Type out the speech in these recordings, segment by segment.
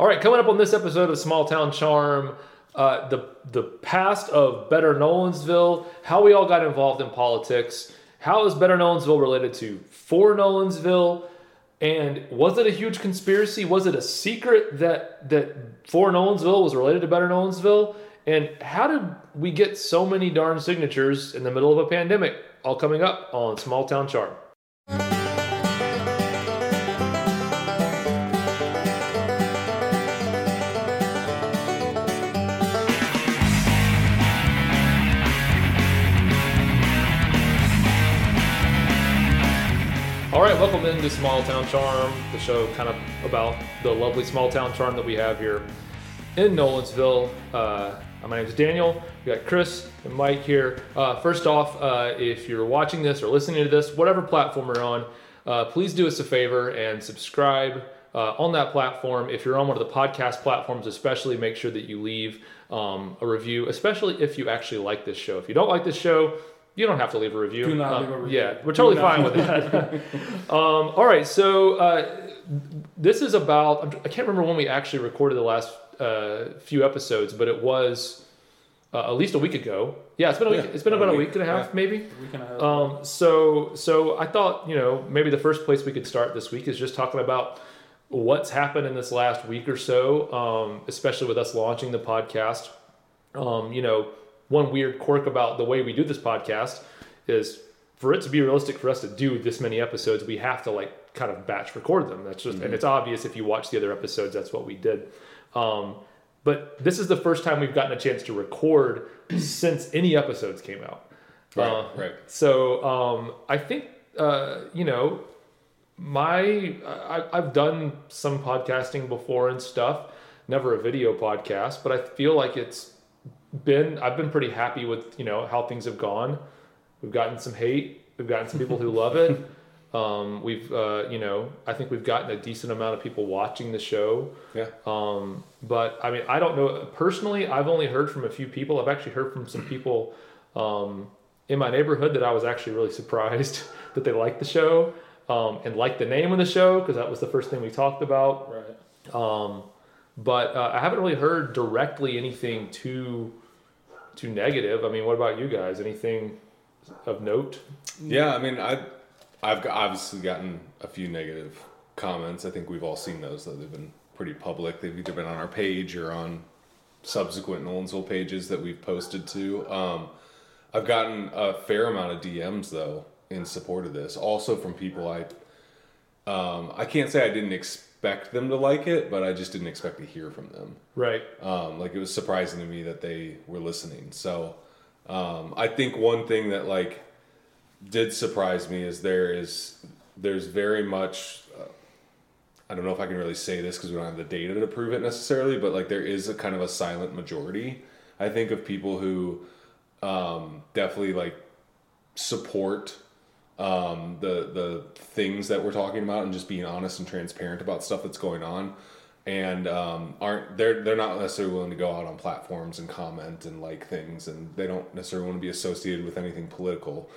All right, coming up on this episode of Small Town Charm, uh, the the past of Better Nolensville, how we all got involved in politics, how is Better Nolensville related to For Nolensville, and was it a huge conspiracy? Was it a secret that that For Nolensville was related to Better Nolensville? And how did we get so many darn signatures in the middle of a pandemic? All coming up on Small Town Charm. Welcome into Small Town Charm, the show kind of about the lovely small town charm that we have here in Nolensville. Uh, my name is Daniel. We got Chris and Mike here. Uh, first off, uh, if you're watching this or listening to this, whatever platform you're on, uh, please do us a favor and subscribe uh, on that platform. If you're on one of the podcast platforms, especially make sure that you leave um, a review, especially if you actually like this show. If you don't like this show, you don't have to leave a review. Do not Uh, leave a review. Yeah, we're totally fine with that. um, all right, so uh, this is about. I'm- can't remember when we actually recorded the last uh, few episodes, but it was uh, at least a week ago. Yeah, it's been a week. Yeah, it's been about a a week, week and a half, yeah. maybe. We can have Um, so, so I thought, you know, maybe the first place we could start this week is just talking about what's happened in this last week or so, um, especially with us launching the podcast. Um, you know, one weird quirk about the way we do this podcast is for it to be realistic for us to do this many episodes, we have to like kind of batch record them. That's just, and it's obvious if you watch the other episodes, that's what we did. Um, but this is the first time we've gotten a chance to record since any episodes came out. Right, Uh, right. So um, I think uh, you know my I, I've done some podcasting before and stuff. Never a video podcast, but I feel like it's been I've been pretty happy with you know how things have gone. We've gotten some hate. We've gotten some people who love it. Um, we've uh, you know I think we've gotten a decent amount of people watching the show. Yeah. Um, but I mean, I don't know personally. I've only heard from a few people. I've actually heard from some people um, in my neighborhood that I was actually really surprised that they liked the show um, and liked the name of the show because that was the first thing we talked about. right. But uh, I haven't really heard directly anything too too negative. I mean, what about you guys? Anything of note? Yeah, I mean, I, I've obviously gotten a few negative comments. I think we've all seen those. Though they've been pretty public. They've either been on our page or on subsequent Nolensville pages that we've posted to. Um, I've gotten a fair amount of DMs though in support of this. Also from people I, um, I can't say I didn't expect them to like it, but I just didn't expect to hear from them. Right. um, like it was surprising to me that they were listening so um, i think one thing that like did surprise me is there is there's very much uh, i don't know if i can really say this because we don't have the data to prove it necessarily but like there is a kind of a silent majority i think of people who um, definitely like support um, the the things that we're talking about and just being honest and transparent about stuff that's going on and um, aren't they're they're not necessarily willing to go out on platforms and comment and like things and they don't necessarily want to be associated with anything political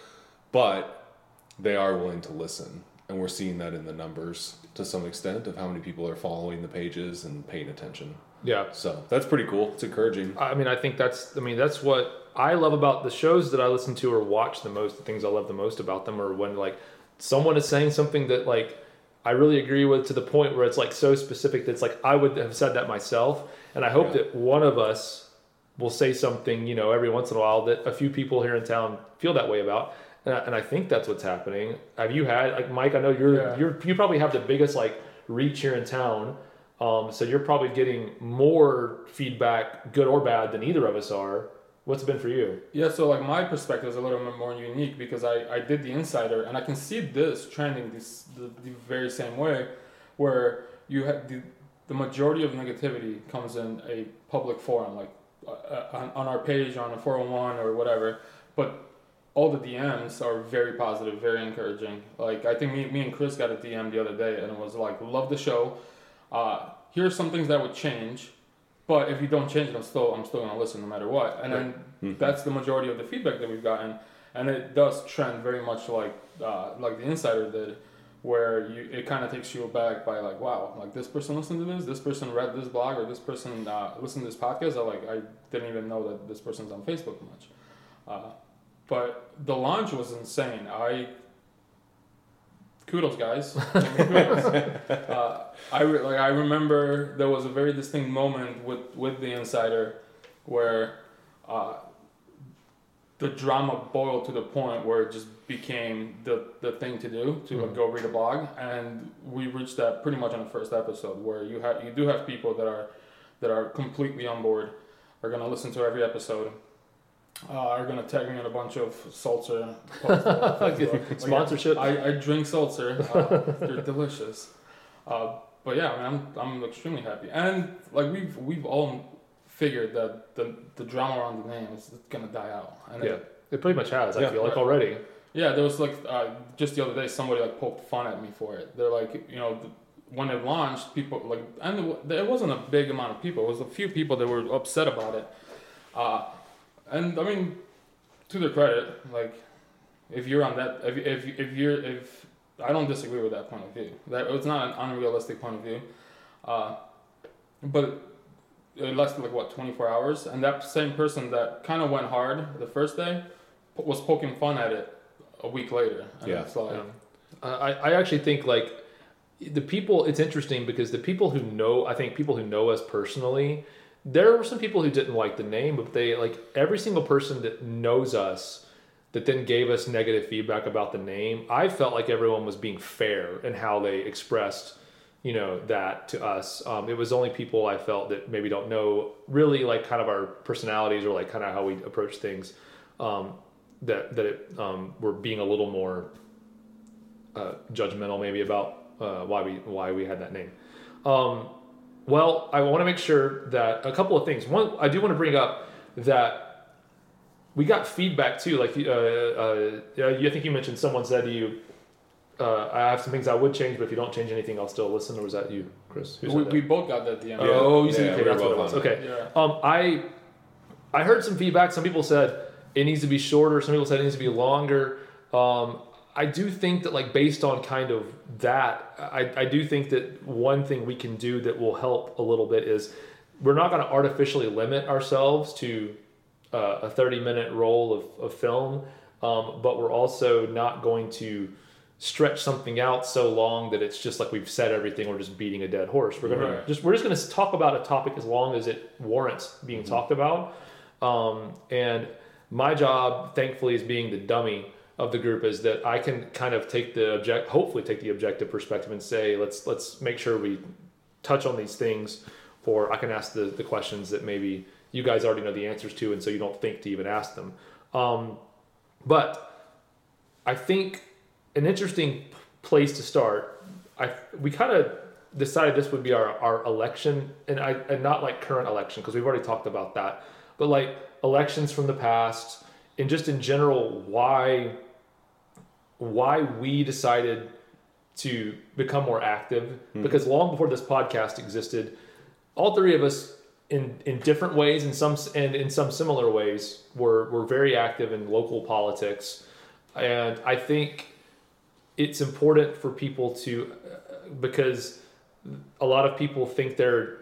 but they are willing to listen and we're seeing that in the numbers to some extent of how many people are following the pages and paying attention Yeah. so that's pretty cool it's encouraging I mean, I think that's. I mean, that's what I love about the shows that I listen to or watch the most. The things I love the most about them are when like someone is saying something that like I really agree with to the point where it's like so specific that it's like I would have said that myself. And I hope Yeah. that one of us will say something, you know, every once in a while that a few people here in town feel that way about. And I, and I think that's what's happening. Have you had like Mike? I know you're Yeah. you're you probably have the biggest like reach here in town. Um, so you're probably getting more feedback, good or bad, than either of us are. What's it been for you? Yeah, so like my perspective is a little bit more unique because I, I did the insider and I can see this trending this the, the very same way, where you have the the majority of negativity comes in a public forum like uh, uh, on, on our page on a 401 or whatever, but all the DMs are very positive, very encouraging. Like I think me, me and Chris got a DM the other day and it was like, love the show. Uh, here's some things that would change, but if you don't change it, I'm still I'm still gonna listen no matter what. And then that's the majority of the feedback that we've gotten, and it does trend very much like uh, like the insider did. where you it kind of takes you back by like wow like this person listened to this this person read this blog or this person uh, listened to this podcast I like I didn't even know that this person's on Facebook much uh, but the launch was insane I kudos guys kudos. uh, I re- like I remember there was a very distinct moment with with the insider where uh, the drama boiled to the point where it just became the, the thing to do to Mhm. go read a blog and we reached that pretty much on the first episode where you have you do have people that are that are completely on board are going to listen to every episode uh, are going to tag me in a bunch of seltzer posts on Like, Sponsorship. I, I drink seltzer uh, they're delicious uh, but yeah I mean, I'm, I'm extremely happy and like we've we've all figured that the, the drama around the name is going to die out and Yeah. it, It pretty much has. I Yeah. feel like already. yeah, there was like uh, just the other day somebody like poked fun at me for it. They're like, you know, th- when it launched, people like, and it, it wasn't a big amount of people. It was a few people that were upset about it. And I mean, to their credit, like, if you're on that, if if if you're if I don't disagree with that point of view. That it's not an unrealistic point of view, uh, but it lasted like what 24 hours, and that same person that kind of went hard the first day was poking fun at it a week later. And Yeah. it's like, Yeah. Uh, I, I actually think like the people it's interesting because the people who know i think people who know us personally there were some people who didn't like the name but they like every single person that knows us that then gave us negative feedback about the name i felt like everyone was being fair in how they expressed you know that to us um, it was only people i felt that maybe don't know really like kind of our personalities or like kind of how we approach things um, that that it um, were being a little more uh, judgmental maybe about uh, why we why we had that name. Um, well, I want to make sure that a couple of things. One, I do want to bring up that we got feedback too. Like, uh, uh, I think you mentioned someone said to you, uh, "I have some things I would change, but if you don't change anything, I'll still listen." Or was that you, Chris? Who we, that? we both got that DM. oh, you said yeah, okay, that's what it was. Okay. Yeah. Um, I I heard some feedback. Some people said it needs to be shorter. Some people said it needs to be longer. Um, I do think that, like, based on kind of that, I, I do think that one thing we can do that will help a little bit is we're not going to artificially limit ourselves to uh, a 30 minute roll of, of film, um, but we're also not going to stretch something out so long that it's just like we've said everything. We're just beating a dead horse. We're gonna Right. just we're just gonna talk about a topic as long as it warrants being talked about. Um, and my job, thankfully, is being the dummy of the group is that I can kind of take the object, hopefully take the objective perspective and say, let's let's make sure we touch on these things, or I can ask the, the questions that maybe you guys already know the answers to, and so you don't think to even ask them. Um, but I think an interesting place to start. I we kind of decided this would be our, our election, and I and not like current election because we've already talked about that, but like elections from the past, and just in general why why we decided to become more active. Hmm. Because long before this podcast existed all three of us in in different ways and some and in some similar ways were were very active in local politics. And i think it's important for people to because a lot of people think they're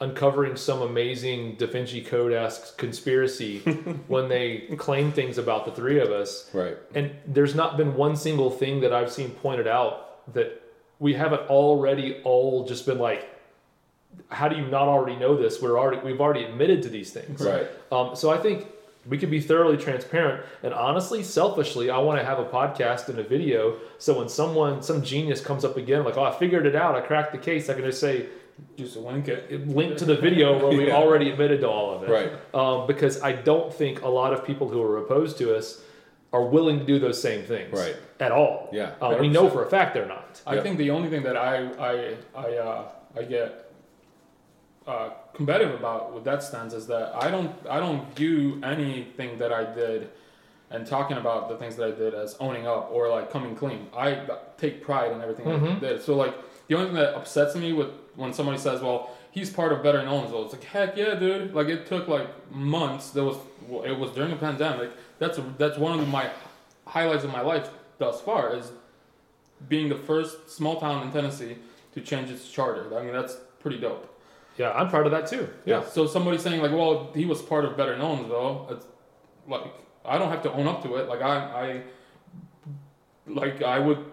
uncovering some amazing Da Vinci Code esque conspiracy when they claim things about the three of us. Right. And there's not been one single thing that I've seen pointed out that we haven't already all just been like, how do you not already know this? We're already we've already admitted to these things. Right. Um, so I think we could be thoroughly transparent. And honestly, selfishly, I want to have a podcast and a video. So when someone, some genius comes up again, like, oh, I figured it out, I cracked the case, I can just say, Just link it. link to the video where we Yeah. already admitted to all of it. Right. Um, because I don't think a lot of people who are opposed to us are willing to do those same things. Right. At all. Yeah, Uh, we know for a fact they're not. I Yep. think the only thing that I I I uh, I get uh, combative about with that stance is that I don't I don't view anything that I did and talking about the things that I did as owning up or like coming clean. I take pride in everything I Mhm. did. So like the only thing that upsets me with when somebody says, "Well, he's part of Better Nolensville," it's like, heck yeah, dude! Like it took like months. There was it was during the pandemic. That's that's one of my highlights of my life thus far is being the first small town in Tennessee to change its charter. I mean, that's pretty dope. Yeah, I'm proud of that too. Yeah. So somebody saying like, well, he was part of Better Nolensville. It's like I don't have to own up to it. Like I, I, like I would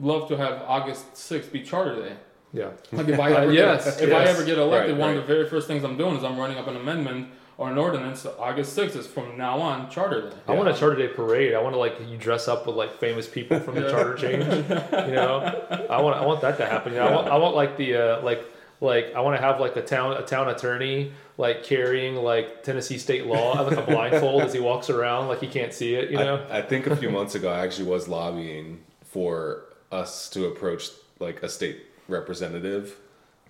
love to have August sixth be Charter Day. Yeah. Like if I ever Yes, get, if I ever get elected, Right, one of the very first things I'm doing is I'm running up an amendment or an ordinance. August sixth is from now on Charter Day. I want a Charter Day parade. I want to like you dress up with like famous people from the charter change. You know, I want I want that to happen. You know, I want I want like the uh, like like I want to have like a town a town attorney like carrying like Tennessee state law like a blindfold as he walks around like he can't see it. You know. I, I think a few months ago, I actually was lobbying for us to approach like a state representative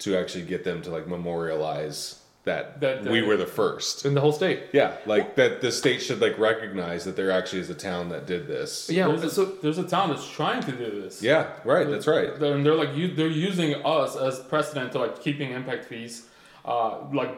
to actually get them to like memorialize that, That we were the first. in the whole state. Yeah, like that the state should like recognize that there actually is a town that did this. Yeah. There's a, so there's a town that's trying to do this. Yeah, right. That's right. They're, and they're like you, they're using us as precedent to like keeping impact fees, uh, like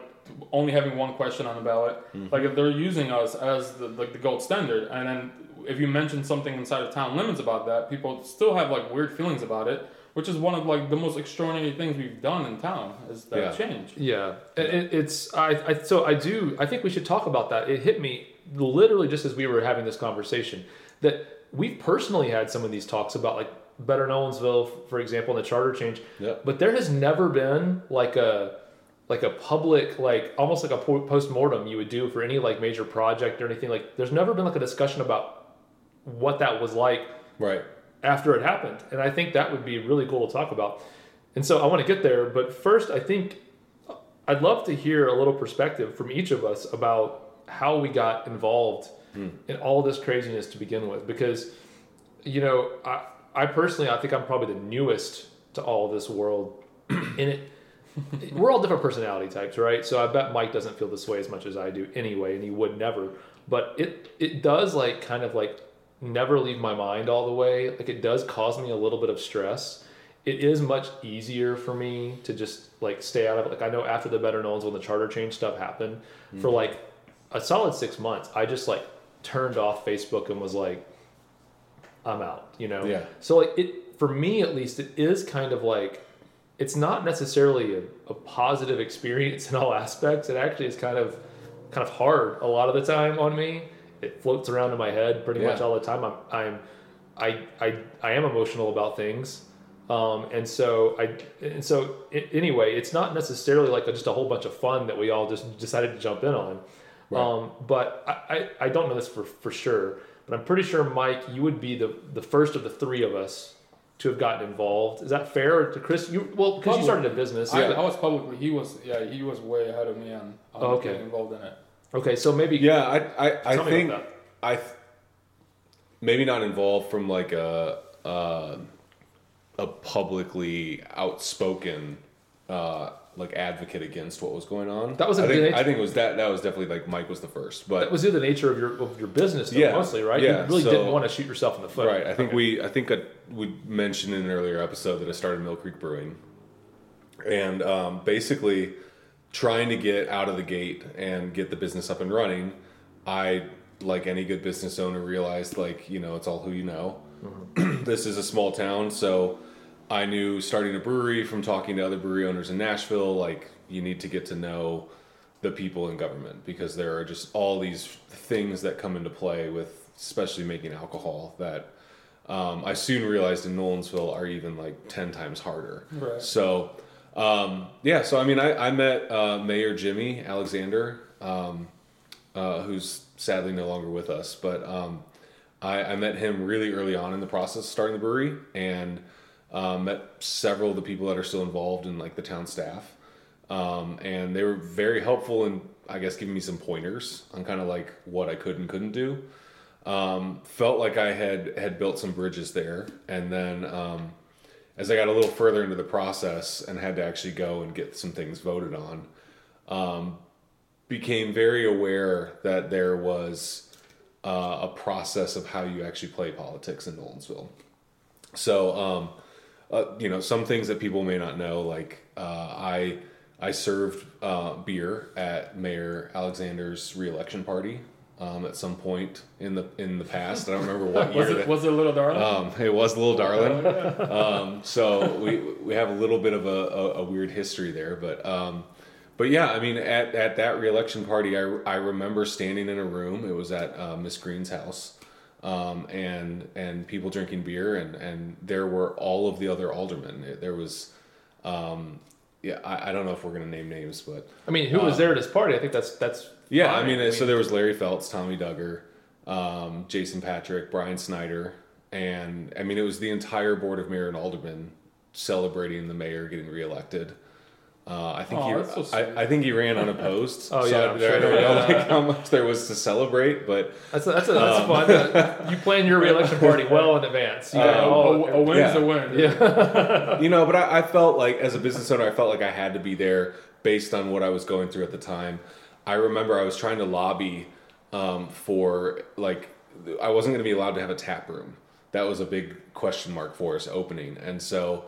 only having one question on the ballot. Mm-hmm. Like if they're using us as the like the gold standard, and then if you mention something inside of town limits about that, people still have like weird feelings about it, which is one of like the most extraordinary things we've done in town is that Yeah. change. Yeah, it, it- it's I, I so I do I think we should talk about that. It hit me literally just as we were having this conversation that we've personally had some of these talks about like Better Nolensville, for example, and the charter change. Yeah. But there has never been like a like a public like almost like a post mortem you would do for any like major project or anything like. There's never been like a discussion about what that was like Right. after it happened. And I think that would be really cool to talk about. And so I want to get there, but first I think uh, I'd love to hear a little perspective from each of us about how we got involved hmm. in all this craziness to begin with because you know, I I personally I think I'm probably the newest to all this world and it we're all different personality types, right? So I bet Mike doesn't feel this way as much as I do anyway, and he would never. But it it does like kind of like never leave my mind all the way. Like it does cause me a little bit of stress. It is much easier for me to just like stay out of it. Like I know after the Better Knowns when the charter change stuff happened, for mm-hmm. like a solid six months, I just like turned off Facebook and was like, I'm out, you know? Yeah. So like it for me at least, it is kind of like it's not necessarily a, a positive experience in all aspects. It actually is kind of kind of hard a lot of the time on me. It floats around in my head pretty much all the time. I'm I'm I I, I am emotional about things. Um, and so I and so anyway, it's not necessarily like a, just a whole bunch of fun that we all just decided to jump in on. Right. Um, but I, I, I don't know this for, for sure, but I'm pretty sure Mike, you would be the, the first of the three of us to have gotten involved. Is that fair to Chris? You well because you started a business. I, yeah. I was publicly. He was. Yeah, he was way ahead of me on, on Oh, okay. getting involved in it. Okay, so maybe Yeah, I I, I think I th- maybe not involved from like a uh, a publicly outspoken uh, like advocate against what was going on. That was a I think, I think it was that that was definitely like Mike was the first, but that was the nature of your of your business, though, Yeah, mostly, right? yeah, you really so- didn't want to shoot yourself in the foot, Right. I think Okay. we I think I, we mentioned in an earlier episode that I started Mill Creek Brewing, and um, basically trying to get out of the gate and get the business up and running. I like any good business owner realized like you know it's all who you know. this is a small town, so I knew starting a brewery from talking to other brewery owners in Nashville. Like you need to get to know the people in government because there are just all these things that come into play with especially making alcohol that um, I soon realized in Nolensville are even like 10 times harder. Right. So, um, yeah, so I mean, I, I met uh, Mayor Jimmy Alexander, um, uh, who's sadly no longer with us, but um, I, I met him really early on in the process starting the brewery and uh, met several of the people that are still involved in like the town staff. Um, and they were very helpful in, I guess, giving me some pointers on kind of like what I could and couldn't do um, felt like I had had built some bridges there, and then um, as I got a little further into the process and had to actually go and get some things voted on, um, became very aware that there was uh, a process of how you actually play politics in Nolensville. So, um, uh, you know, some things that people may not know, like uh, I I served uh, beer at Mayor Alexander's reelection party um, at some point in the in the past. I don't remember what year. Was it that- was it Little Darling? um, it was Little Darling. Um, so we we have a little bit of a, a, a weird history there, but um, but yeah, I mean, at, at that reelection party, I, I remember standing in a room. It was at uh, Miss Green's house, um, and and people drinking beer, and and there were all of the other aldermen. There was, um, yeah, I, I don't know if we're gonna name names, but I mean, who was there at his party? I think that's that's yeah, I fine. mean, so there was Larry Feltz, Tommy Duggar, um, Jason Patrick, Brian Snyder, and I mean, it was the entire board of mayor and aldermen celebrating the mayor getting reelected. Uh, I think Oh, that's so he, sweet. I, I think he ran unopposed. Oh, so yeah, I, I'm I don't know like how much there was to celebrate, but that's a, that's a, that's Um, fun. Uh, you plan your reelection party well in advance. You Uh, a, all- a, a win's yeah. a win. yeah. you know, but I, I felt like as a business owner, I felt like I had to be there based on what I was going through at the time. I remember I was trying to lobby um, for like I wasn't going to be allowed to have a tap room. That was a big question mark for us opening, and so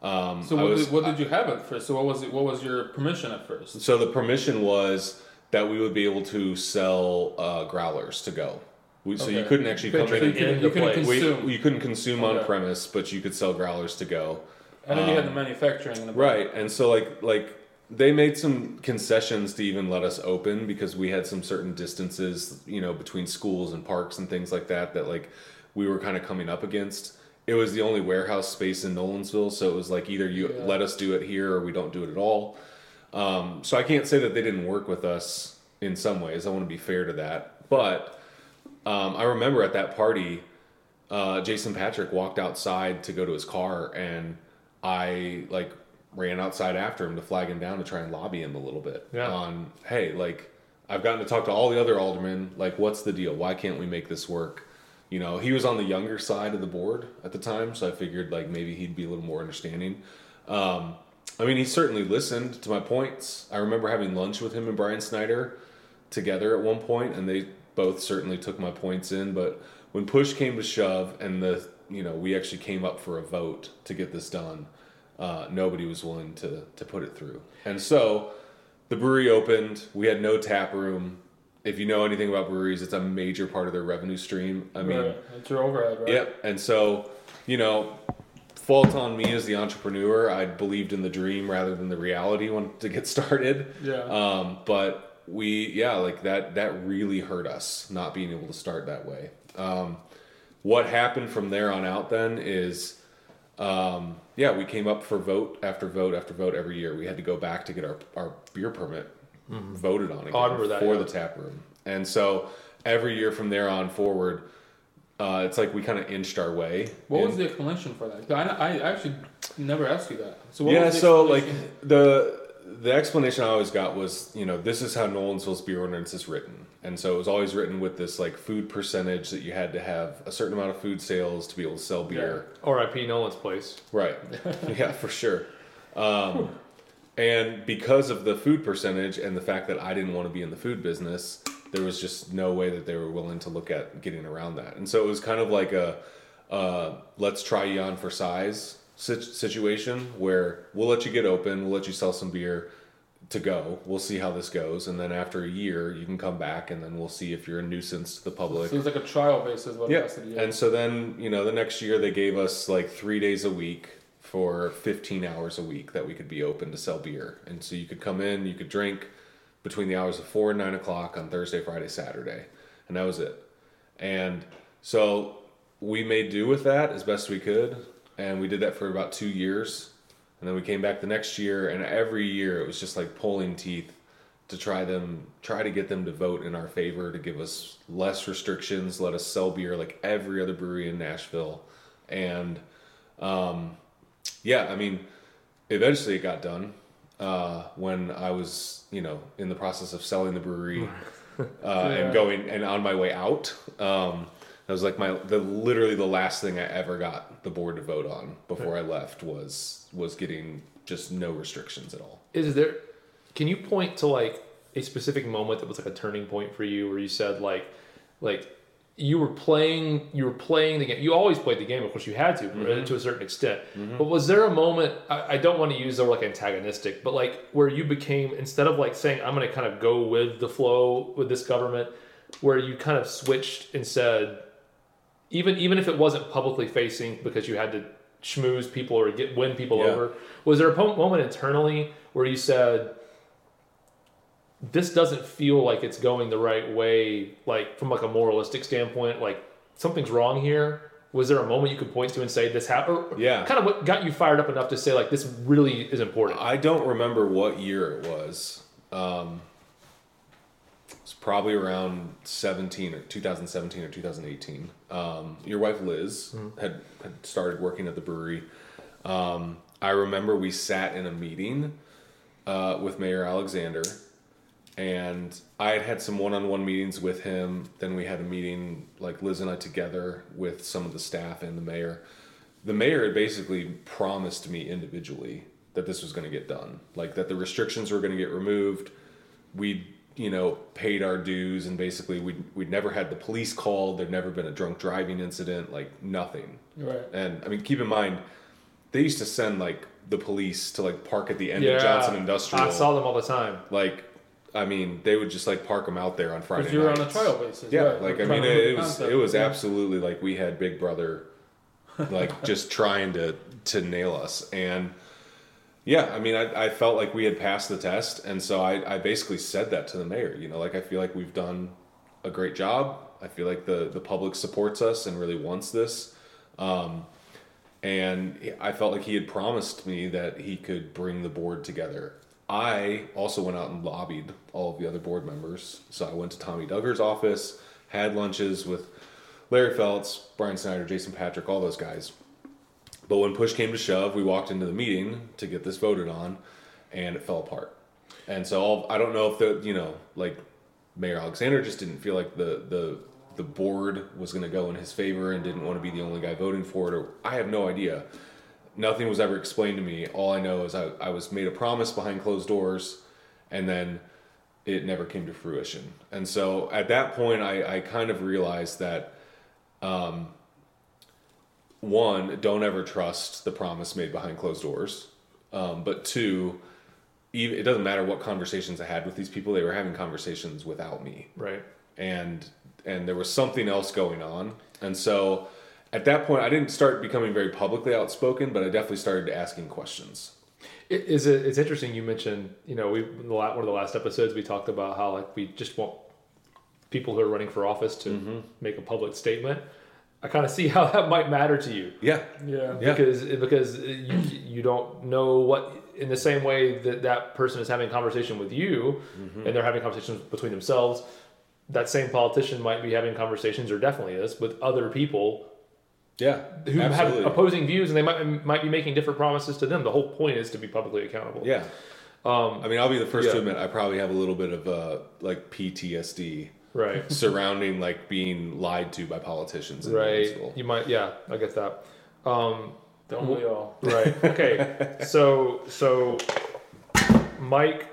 um, So what, was did, what did you have at first? So what was it? What was your permission at first? so the permission was that we would be able to sell uh, growlers to go. We, So you couldn't actually come Couldn't in. you couldn't, into you couldn't place. We, consume, you couldn't consume on premise, but you could sell growlers to go. and then you had the um, manufacturing. In the. Right, and so like like they made some concessions to even let us open because we had some certain distances, you know, between schools and parks and things like that that like we were kind of coming up against. It was the only warehouse space in Nolensville, so it was like either you Yeah. let us do it here or we don't do it at all. Um, so I can't say that they didn't work with us in some ways. I want to be fair to that, but um, I remember at that party, uh, Jason Patrick walked outside to go to his car, and I like ran outside after him to flag him down to try and lobby him a little bit Yeah. on, hey, like I've gotten to talk to all the other aldermen. Like, what's the deal? Why can't we make this work? You know, he was on the younger side of the board at the time, so I figured like maybe he'd be a little more understanding. Um, I mean, he certainly listened to my points. I remember having lunch with him and Brian Snyder together at one point, and they both certainly took my points in. But when push came to shove, and the you know we actually came up for a vote to get this done, uh, nobody was willing to to put it through. And so the brewery opened. We had no tap room. If you know anything about breweries, it's a major part of their revenue stream. I mean, right. it's your overhead, right? Yep. And so, you know, fault on me as the entrepreneur. I believed in the dream rather than the reality when to get started. Yeah. Um, but we, yeah, like that, that really hurt us not being able to start that way. Um, what happened from there on out then is, um, yeah, we came up for vote after vote after vote every year. We had to go back to get our, our beer permit voted on again Oh, that, for yeah. the tap room. And so every year from there on forward, uh, it's like we kind of inched our way. What in. was the explanation for that? I, I actually never asked you that. So what yeah, so like the the explanation I always got was, you know, this is how Nolensville's beer ordinance is written, and so it was always written with this like food percentage that you had to have a certain amount of food sales to be able to sell beer. R.I.P. Nolan's place. Right. yeah, for sure. Um, and because of the food percentage and the fact that I didn't want to be in the food business, there was just no way that they were willing to look at getting around that. And so it was kind of like a uh, let's try you on for size situation where we'll let you get open, we'll let you sell some beer to go. We'll see how this goes. And then after a year, you can come back and then we'll see if you're a nuisance to the public. So it was like a trial basis. What yeah. And so then, you know, the next year they gave us like three days a week for 15 hours a week that we could be open to sell beer. And so you could come in, you could drink between the hours of four and nine o'clock on Thursday, Friday, Saturday. And that was it. And so we made do with that as best we could. And we did that for about two years. And then we came back the next year, and every year it was just like pulling teeth to try them try to get them to vote in our favor to give us less restrictions let us sell beer like every other brewery in nashville and um, yeah i mean eventually it got done uh, when i was you know in the process of selling the brewery uh, Yeah. and going and on my way out um, that was like my the literally the last thing i ever got the board to vote on before i left was was getting just no restrictions at all Is there? Can you point to like a specific moment that was like a turning point for you, where you said like, like you were playing, you were playing the game. You always played the game, of course, you had to Mm-hmm. to a certain extent. But was there a moment? I, I don't want to use the word like antagonistic, but like where you became instead of like saying I'm going to kind of go with the flow with this government. where you kind of switched and said, even even if it wasn't publicly facing because you had to schmooze people or get win people Yeah. over, was there a po- moment internally where you said, this doesn't feel like it's going the right way, like from like a moralistic standpoint, like something's wrong here? Was there a moment you could point to and say this happened? Yeah. kind of what got you fired up enough to say like this really is important? I don't remember what year it was. Um, probably around 17 or 2017 or 2018. Um, your wife Liz had, had started working at the brewery. Um, I remember we sat in a meeting uh, with Mayor Alexander, and I had had some one-on-one meetings with him. Then we had a meeting, like Liz and I together, with some of the staff and the mayor. The mayor had basically promised me individually that this was going to get done, like that the restrictions were going to get removed. We, you know, paid our dues, and basically we we'd never had the police called. There'd never been a drunk driving incident, like nothing. Right. And I mean, keep in mind, they used to send like the police to like park at the end of Johnson Industrial. I saw them all the time. Like, I mean, they would just like park them out there on Friday Because you were on a trial basis. Yeah, right. like We're I mean, it, it was concept. it was Yeah. absolutely like we had Big Brother, like just trying to to nail us. And yeah, I mean, I, I felt like we had passed the test, and so I I basically said that to the mayor. You know, like I feel like we've done a great job. I feel like the the public supports us and really wants this. Um, and I felt like he had promised me that he could bring the board together. I also went out and lobbied all of the other board members. So I went to Tommy Duggar's office, had lunches with Larry Feltz, Brian Snyder, Jason Patrick, all those guys. But when push came to shove, we walked into the meeting to get this voted on, and it fell apart. And so all, I don't know if the you know like Mayor Alexander just didn't feel like the the the board was going to go in his favor and didn't want to be the only guy voting for it, or I have no idea. Nothing was ever explained to me. All I know is I, I was made a promise behind closed doors, and then it never came to fruition. And so at that point, I, I kind of realized that um, one, don't ever trust the promise made behind closed doors. Um, but two, even, it doesn't matter what conversations I had with these people; they were having conversations without me Right. and and there was something else going on and so at that point i didn't start becoming very publicly outspoken but i definitely started asking questions It is it, it's interesting you mentioned you know we one of the last episodes we talked about how like we just want people who are running for office to Mm-hmm. make a public statement. I kind of see how that might matter to you yeah Yeah. Yeah. because because you you don't know what in the same way that that person is having a conversation with you Mm-hmm. and they're having conversations between themselves. That same politician might be having conversations, or definitely is, with other people yeah who have opposing views, and they might might be making different promises to them. The whole point is to be publicly accountable. yeah Um, i mean i'll be the first to admit i probably have a little bit of uh like ptsd right. surrounding like being lied to by politicians in Right. Nolensville. You might. Yeah, I get that. Um, Don't we all? right. Okay. so so, Mike,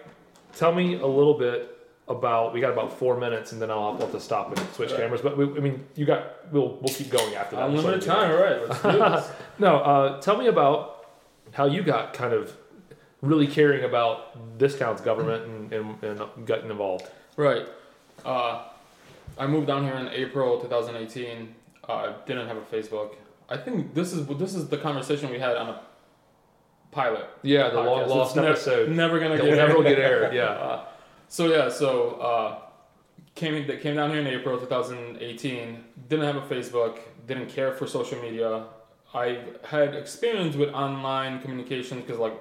tell me a little bit about. We got about four minutes, and then I'll have to stop and switch Right. cameras. But we, I mean, you got. We'll we'll keep going after that. Unlimited So- time, all right. Let's do this. No. Uh, tell me about how you got kind of really caring about this town's government and, and, and getting involved. Right. Uh, I moved down here in April 2018. Uh, didn't have a Facebook. I think this is this is the conversation we had on a pilot. Yeah, the long lost It's ne- episode. never gonna get never aired. get aired. Yeah. Uh, so yeah, so uh, came that came down here in April 2018. Didn't have a Facebook. Didn't care for social media. I had experience with online communication because, like,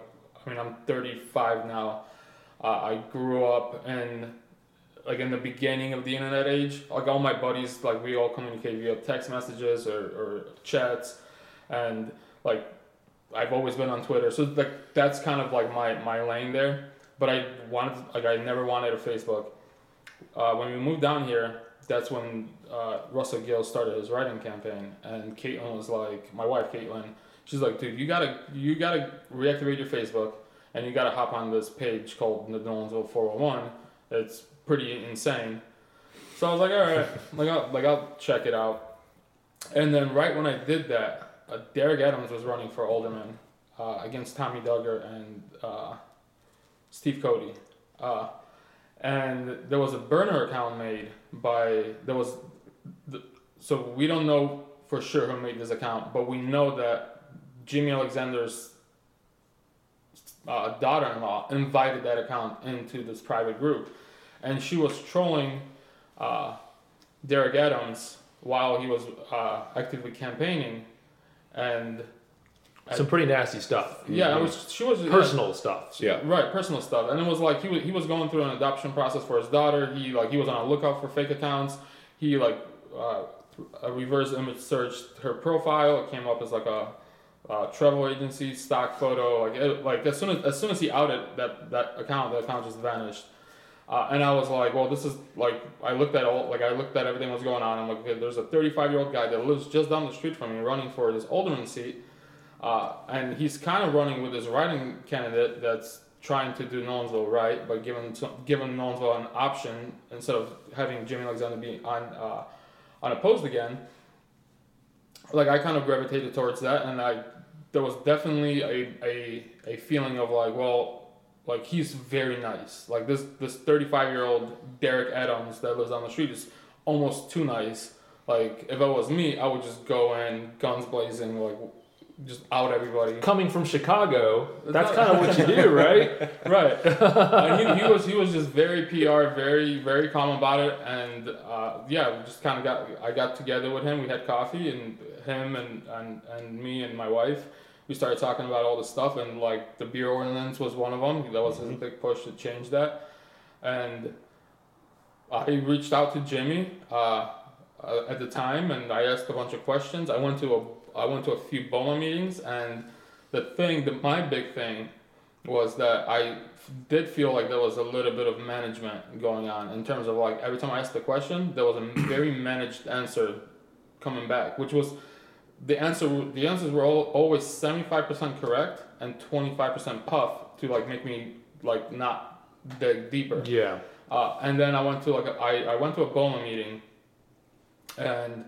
I mean, I'm 35 now. Uh, I grew up in like in the beginning of the internet age. Like all my buddies, like we all communicate via text messages or, or chats, and like I've always been on Twitter. So like that's kind of like my my lane there but I wanted like I never wanted a Facebook. Uh, when we moved down here, that's when uh, Russell Gill started his write-in campaign, and Caitlin was like, my wife Caitlin, she's like, dude, you gotta you gotta reactivate your Facebook, and you gotta hop on this page called the Nolensville 401. It's pretty insane. So I was like, all right, like I'll, like I'll check it out. And then right when I did that, uh, Derek Adams was running for alderman uh, against Tommy Duggar and uh, Steve Cody. Uh, and there was a burner account made by there was, the, so we don't know for sure who made this account, but we know that Jimmy Alexander's uh, daughter-in-law invited that account into this private group, and she was trolling uh, Derek Adams while he was uh, actively campaigning, and Some pretty nasty stuff. yeah, it was she was Personal stuff. Yeah. Right, personal stuff, and it was like he was he was going through an adoption process for his daughter. He like he was on a lookout for fake accounts. He like uh, a reverse image searched her profile. It came up as like a, uh travel agency stock photo. Like it, like as soon as as soon as he outed that that account, the account just vanished. Uh, and I was like, well, this is like I looked at all like I looked at everything that was going on. I'm like, okay, there's a 35 year old guy that lives just down the street from me, running for this alderman seat. Uh, and he's kind of running with his write-in candidate that's trying to do Nolensville right, but giving giving Nolensville an option instead of having Jimmy Alexander be on uh, unopposed again. Like I kind of gravitated towards that, and I there was definitely a, a, a feeling of like, well, like he's very nice. Like this this 35 year old Derek Adams that lives on the street is almost too nice. Like if it was me, I would just go in guns blazing, like just out everybody. Coming from Chicago, that's kind of what you do, right? right. and he, he was he was just very PR, very very calm about it, and uh, yeah, we just kind of got I got together with him. We had coffee, and him and, and and me and my wife, we started talking about all this stuff, and like the beer ordinance was one of them. That was his big push to change that, and I reached out to Jimmy uh, uh, at the time, and I asked a bunch of questions. I went to a I went to a few BOMA meetings, and the thing, the, my big thing, was that I did feel like there was a little bit of management going on in terms of like every time I asked the question, there was a very managed answer coming back, which was the answer. The answers were all, always seventy five percent correct and twenty five percent puff to like make me like not dig deeper. Yeah. Uh, and then I went to like a, I, I went to a BOMA meeting, and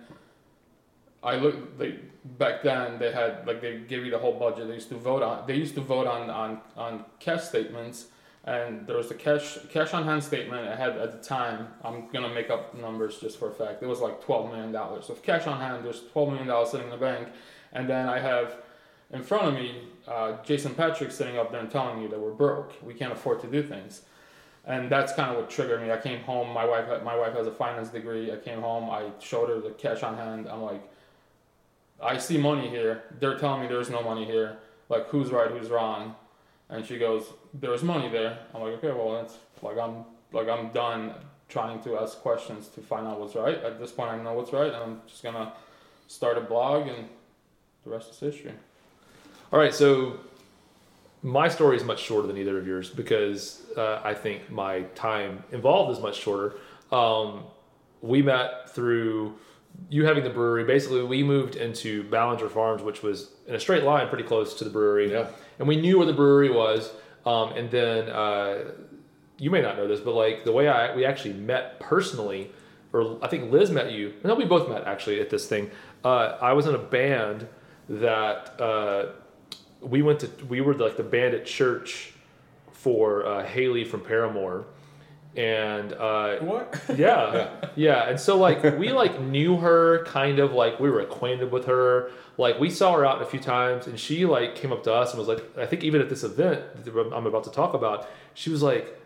I looked. They back then they had like they gave you the whole budget. They used to vote on. They used to vote on on on cash statements, and there was a cash cash on hand statement. I had at the time. I'm gonna make up numbers just for a fact. It was like twelve million dollars. of cash on hand, there's twelve million dollars sitting in the bank, and then I have in front of me uh, Jason Patrick sitting up there and telling me that we're broke. We can't afford to do things and that's kind of what triggered me. I came home. My wife, my wife has a finance degree. I came home. I showed her the cash on hand. I'm like, I see money here. They're telling me there's no money here. Like, who's right, who's wrong? And she goes, there's money there. I'm like, okay, well, that's like I'm like I'm done trying to ask questions to find out what's right. At this point, I know what's right, and I'm just gonna start a blog, and the rest is history. All right, so my story is much shorter than either of yours because uh, I think my time involved is much shorter. Um, we met through you having the brewery. Basically, we moved into Ballinger Farms, which was in a straight line, pretty close to the brewery. Yeah. And we knew where the brewery was. Um, and then uh, you may not know this, but like the way I we actually met personally, or I think Liz met you. No, we both met actually at this thing. Uh, I was in a band that uh, we went to. We were like the band at church for uh, Haley from Paramore, and uh, What? yeah, yeah. And so like we like knew her kind of like we were acquainted with her. Like we saw her out a few times, and she like came up to us and was like, I think even at this event that I'm about to talk about, she was like,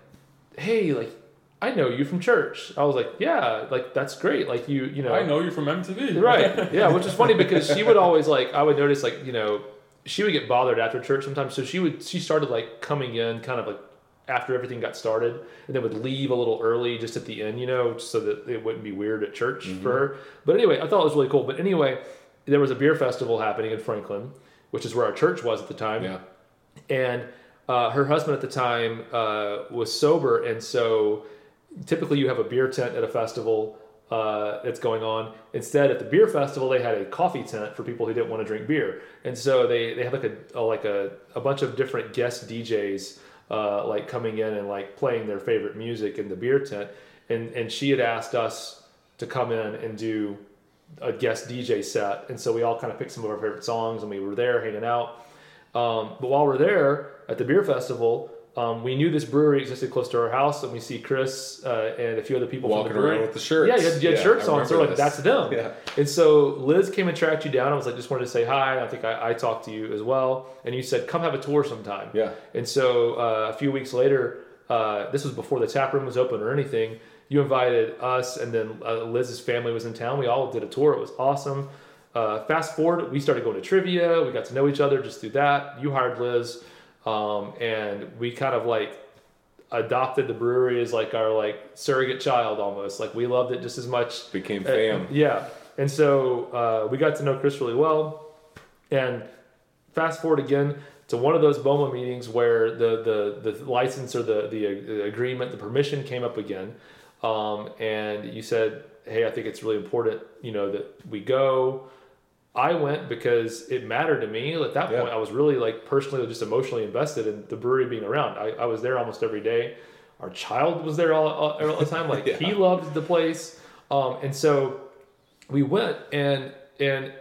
"Hey, like I know you from church." I was like, "Yeah, like that's great. Like you, you know, I know you from MTV. right yeah which is funny because she would always like i would notice like you know she would get bothered after church sometimes so she would she started like coming in kind of like after everything got started and then would leave a little early just at the end you know so that it wouldn't be weird at church for her. But anyway i thought it was really cool. But anyway there was a beer festival happening in franklin which is where our church was at the time. Yeah. and uh, her husband at the time uh, was sober and so typically you have a beer tent at a festival uh, that's going on. Instead at the beer festival they had a coffee tent for people who didn't want to drink beer. And so they, they had like a, a like a, a bunch of different guest djs uh, like coming in and like playing their favorite music in the beer tent. And and she had asked us to come in and do a guest dj set. And so we all kind of picked some of our favorite songs and we were there hanging out. Um, but while we're there at the beer festival, um, we knew this brewery existed close to our house, and we see Chris uh, and a few other people Walking from the brewery. around with the shirts. Yeah, you had, you had Yeah, shirts on, so remember like that's them. Yeah. And so Liz came and tracked you down. I was like, just wanted to say hi. I think I, I talked to you as well, and you said come have a tour sometime. Yeah. And so uh, a few weeks later, uh, this was before the tap room was open or anything. You invited us, and then uh, Liz's family was in town. We all did a tour. It was awesome. Uh, fast forward, we started going to trivia. We got to know each other just through that. You hired Liz, um, and we kind of like adopted the brewery as like our like surrogate child almost. Like we loved it just as much. Became Uh, fam. yeah. And so uh, we got to know Chris really well. And fast forward again to one of those BOMA meetings where the, the, the license or the, the agreement, the permission came up again. Um, and you said, hey, I think it's really important, you know, that we go. I went because it mattered to me. At that Yeah. point, I was really like personally just emotionally invested in the brewery being around. I, I was there almost every day. Our child was there all, all, all the time. Like he loved the place. Um, and so we went and and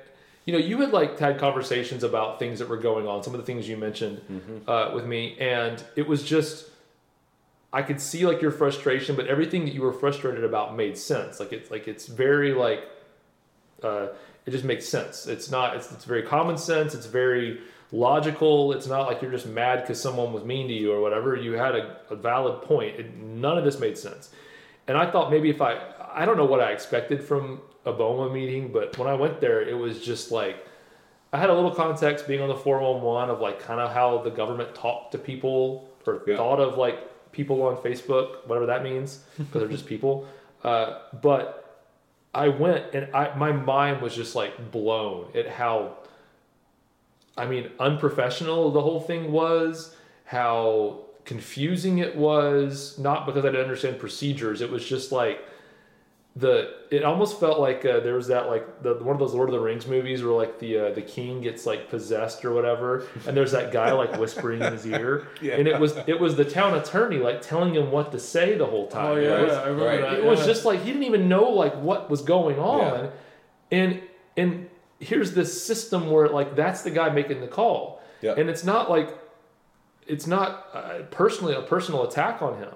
you know you had like had conversations about things that were going on some of the things you mentioned uh, with me and it was just i could see like your frustration but everything that you were frustrated about made sense like it's like it's very like uh, it just makes sense. It's not it's, it's very common sense. It's very logical. It's not like you're just mad because someone was mean to you or whatever. You had a, a valid point. It, none of this made sense. And I thought maybe if I, I don't know what I expected from a BOMA meeting, but when I went there, it was just like, I had a little context being on the 411 of like kind of how the government talked to people or Yeah. thought of like people on Facebook, whatever that means, because they're just people. Uh, but I went and I, my mind was just like blown at how, I mean, unprofessional the whole thing was, how confusing it was, not because I didn't understand procedures. It was just like the it almost felt like uh, there was that like the one of those Lord of the Rings movies where like the uh, the king gets like possessed or whatever, and there's that guy like whispering in his ear, Yeah. and it was it was the town attorney like telling him what to say the whole time. Oh yeah, It was- yeah, I remember right. that. it was just like he didn't even know like what was going on and and here's this system where like that's the guy making the call Yeah. and it's not like it's not uh, personally a personal attack on him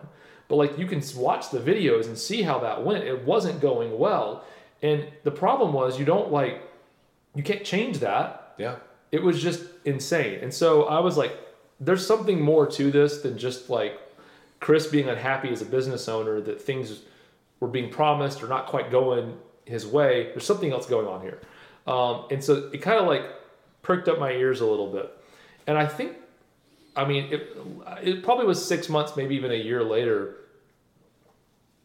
but like you can watch the videos and see how that went it wasn't going well and the problem was you don't like you can't change that Yeah. it was just insane. And so I was like, there's something more to this than just like Chris being unhappy as a business owner that things were being promised or not quite going his way. There's something else going on here. Um, and so it kind of like perked up my ears a little bit. And I think, I mean, it, it probably was six months, maybe even a year later.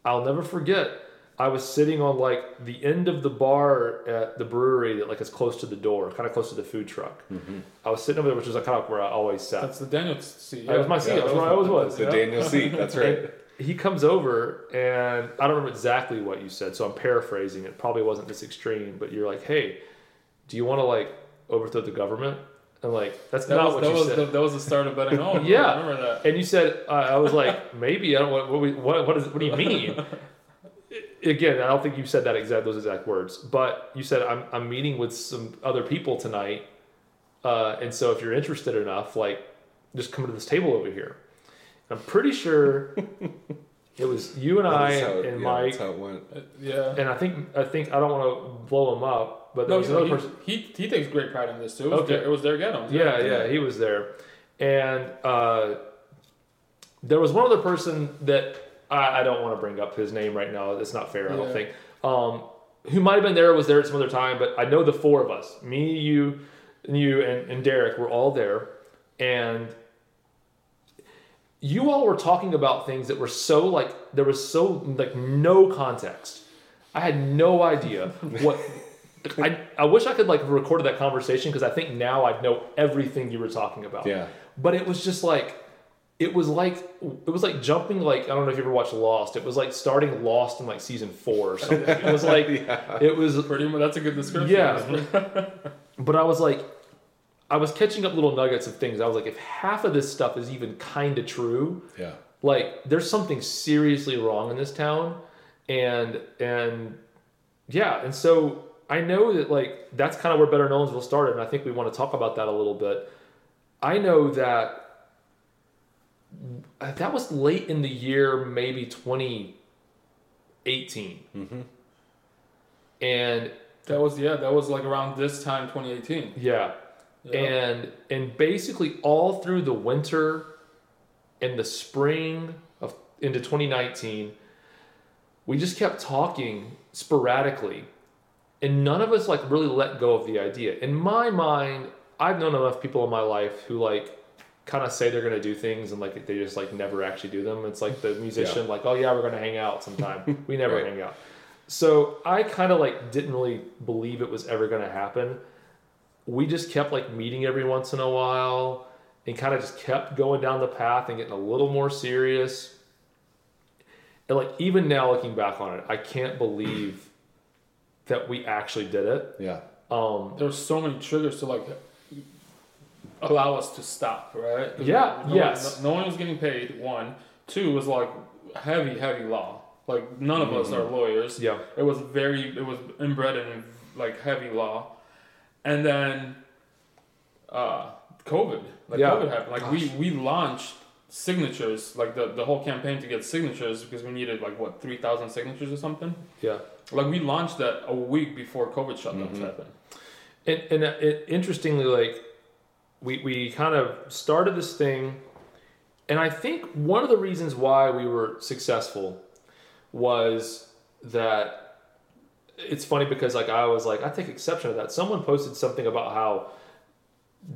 I'll never forget. I was sitting on like the end of the bar at the brewery that like is close to the door, kind of close to the food truck. Mm-hmm. I was sitting over there, which is like kind of where I always sat. That's the Daniel seat. That was my seat. That's where I always was. The yeah. Daniel seat. That's right. And he comes over, and I don't remember exactly what you said, so I'm paraphrasing. It probably wasn't this extreme, but you're like, "Hey, do you want to like overthrow the government?" And like, that's That not was what that you was said. the, that was the start of betting home. Yeah. I remember that. And you said, uh, I was like, maybe I don't. What what, we- what what, is, what do you mean? Again, I don't think you said that exact those exact words, but you said I'm I'm meeting with some other people tonight, uh, and so if you're interested enough, like, just come to this table over here. I'm pretty sure it was you and I how it- and yeah, Mike, That's how it went. Uh, yeah. and I think I think I don't want to blow him up, but there No, was he, another he, person. he, he takes great pride in this too. It was, Okay. their, it was their ghetto. Yeah, yeah, he was there, and uh, there was one other person that I, I don't want to bring up his name right now. It's not fair. I don't think. Um, who might have been there was there at some other time, but I know the four of us, me, you, and you, and, and Derek, were all there, and you all were talking about things that were so like there was so like no context. I had no idea what. I, I wish I could like have recorded that conversation because I think now I'd know everything you were talking about. Yeah. But it was just like it was like it was like jumping like I don't know if you ever watched Lost. It was like starting Lost in like season four or something. It was like it was Pretty much. That's a good description. yeah. but I was like, I was catching up little nuggets of things. I was like, if half of this stuff is even kind of true, Yeah. like there's something seriously wrong in this town, and and yeah, and so I know that like that's kind of where Better Nolensville started, and I think we want to talk about that a little bit. I know that uh, that was late in the year, maybe 2018. Mm-hmm. And That was yeah. That was like around this time, 2018. yeah, Yeah. and and basically all through the winter and the spring of into 2019 we just kept talking sporadically and none of us like really let go of the idea. In my mind i've known enough people in my life who like kind of say they're going to do things and like they just like never actually do them. It's like the musician like oh yeah we're going to hang out sometime. We never Right. hang out. So i kind of like didn't really believe it was ever going to happen. We just kept like meeting every once in a while and kind of just kept going down the path and getting a little more serious. And like even now looking back on it, I can't believe that we actually did it. Yeah. Um there were so many triggers to like allow us to stop, right? Yeah, No, yes. No, no one was getting paid. One, two was like heavy, heavy law. Like none of us are lawyers. yeah. It was very. It was inbred in like heavy law, and then uh, COVID. Like Yeah. COVID happened. Like we we launched signatures, like the the whole campaign to get signatures because we needed like what three thousand signatures or something. Yeah. Like we launched that a week before COVID shutdowns Mhm. happened. And, and it, interestingly, like we we kind of started this thing, and I think one of the reasons why we were successful was that it's funny because like I was like I take exception to that. Someone posted something about how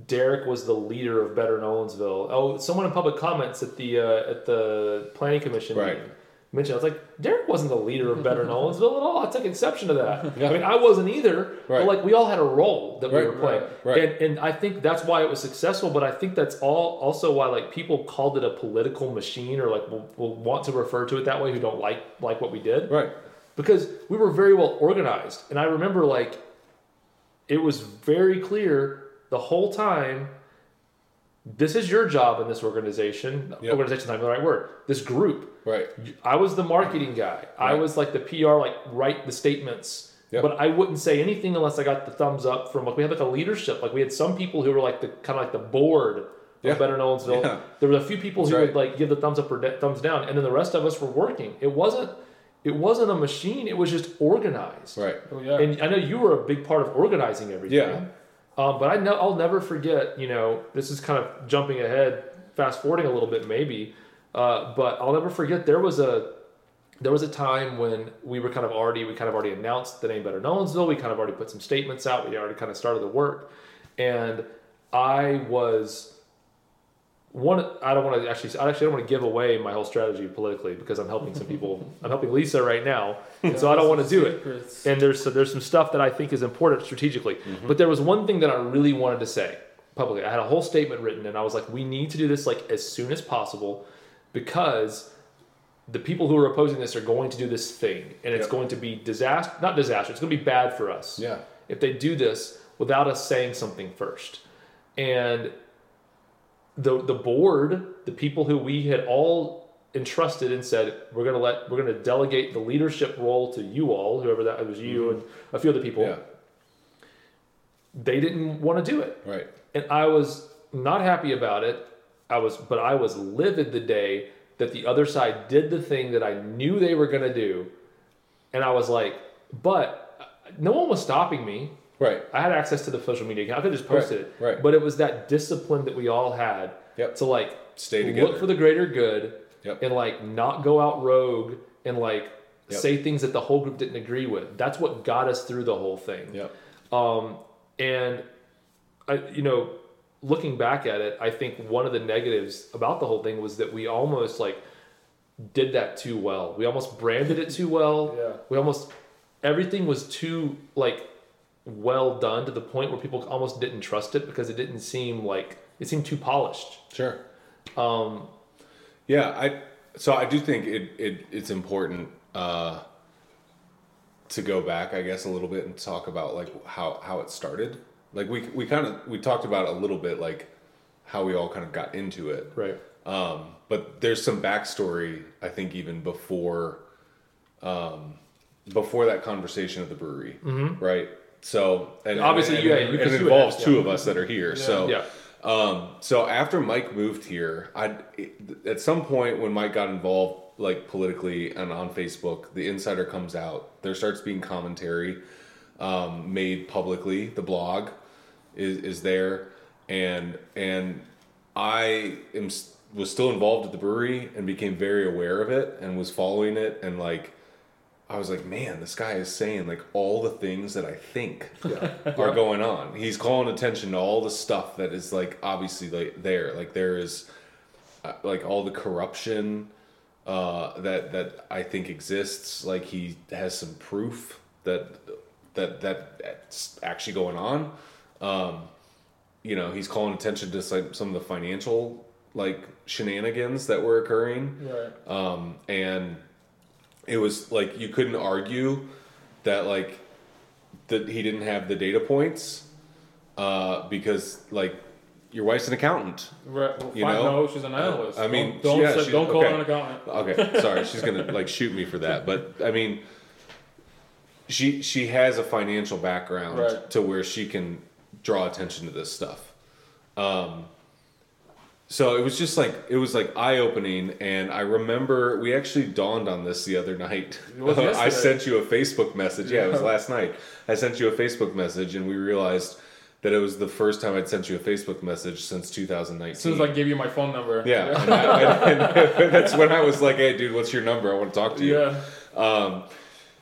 Derek was the leader of Better Nolensville. Oh, someone in public comments at the uh, at the planning commission Right. mentioned. I was like, Derek wasn't the leader of Better Nolensville at all. I took exception to that. Yeah. I mean, I wasn't either. Right. But like, we all had a role that we were playing, right, right. and and I think that's why it was successful. But I think that's all also why like people called it a political machine, or like will, will want to refer to it that way who don't like like what we did Right. because we were very well organized. And I remember like it was very clear the whole time this is your job in this organization. Yep. Organization's not even the right word. This group. Right. I was the marketing guy. I was like the PR, like write the statements. Yep. But I wouldn't say anything unless I got the thumbs up from like we had like a leadership. Like we had some people who were like the kind of like the board Yeah. of Better Nolensville. Yeah. There were a few people That's who right. would like give the thumbs up or de- thumbs down, and then the rest of us were working. It wasn't it wasn't a machine. It was just organized. Right. Oh yeah. And I know you were a big part of organizing everything. Yeah. Um, but I know I'll never forget. You know, this is kind of jumping ahead, fast forwarding a little bit, maybe. Uh, but I'll never forget. There was a there was a time when we were kind of already we kind of already announced the name Better Nolensville. We kind of already put some statements out. We already kind of started the work, and I was one. I don't want to actually. I actually don't want to give away my whole strategy politically because I'm helping some people. I'm helping Lisa right now, and so I don't want to do it and there's so there's some stuff that I think is important strategically. But there was one thing that I really wanted to say publicly. I had a whole statement written, and I was like, "We need to do this like as soon as possible, because the people who are opposing this are going to do this thing, and it's Yep. going to be disaster. Not disaster. It's going to be bad for us Yeah. if they do this without us saying something first. And the the board, the people who we had all entrusted and said we're gonna let we're gonna delegate the leadership role to you all, whoever that was you and a few other people. Yeah. They didn't want to do it, Right. and I was not happy about it. I was, but I was livid the day that the other side did the thing that I knew they were gonna do, and I was like, but uh, no one was stopping me. Right. I had access to the social media account. I could have just posted it. right. But it was that discipline that we all had Yep. to like Stay together. look for the greater good Yep. and like not go out rogue and like Yep. say things that the whole group didn't agree with. That's what got us through the whole thing. Yep. Um, and I, you know, looking back at it, I think one of the negatives about the whole thing was that we almost like did that too well. We almost branded it too well. Yeah. We almost everything was too like well done to the point where people almost didn't trust it because it didn't seem like it seemed too polished. Sure. Um, Yeah, I so I do think it, it it's important uh, to go back, I guess, a little bit and talk about like how how it started. Like we we kind of we talked about a little bit like how we all kind of got into it. right. Um, but there's some backstory, I think, even before um, before that conversation at the brewery, right? So and Obviously, and, yeah, and, you- and 'cause it involves two yeah. of us that are here. So Yeah. Um, so after Mike moved here, I at some point when Mike got involved, like politically and on Facebook, the insider comes out. There starts being commentary um, made publicly. The blog is is there, and and I am was still involved at the brewery and became very aware of it and was following it and like. I was like, man, this guy is saying like all the things that I think are going on. He's calling attention to all the stuff that is like obviously like there. Like there is uh, like all the corruption uh, that that I think exists. Like he has some proof that that that that's actually going on. Um, you know, he's calling attention to some, some of the financial like shenanigans that were occurring Right. um, and it was like you couldn't argue that like that he didn't have the data points uh, because like your wife's an accountant. Right. Well, You fine, know? no, she's an analyst. I mean, don't don't, yeah, say- don't call okay. her an accountant. Okay, sorry, she's gonna like shoot me for that, but I mean, she she has a financial background Right. to where she can draw attention to this stuff. Um, so it was just like it was like eye opening, and I remember we actually dawned on this the other night. I sent you a Facebook message. Yeah, it was last night. I sent you a Facebook message, and we realized that it was the first time I'd sent you a Facebook message since 2019. As soon as I gave you my phone number. Yeah, and, I, and, and that's when I was like, "Hey, dude, what's your number? I want to talk to you." Yeah. Um,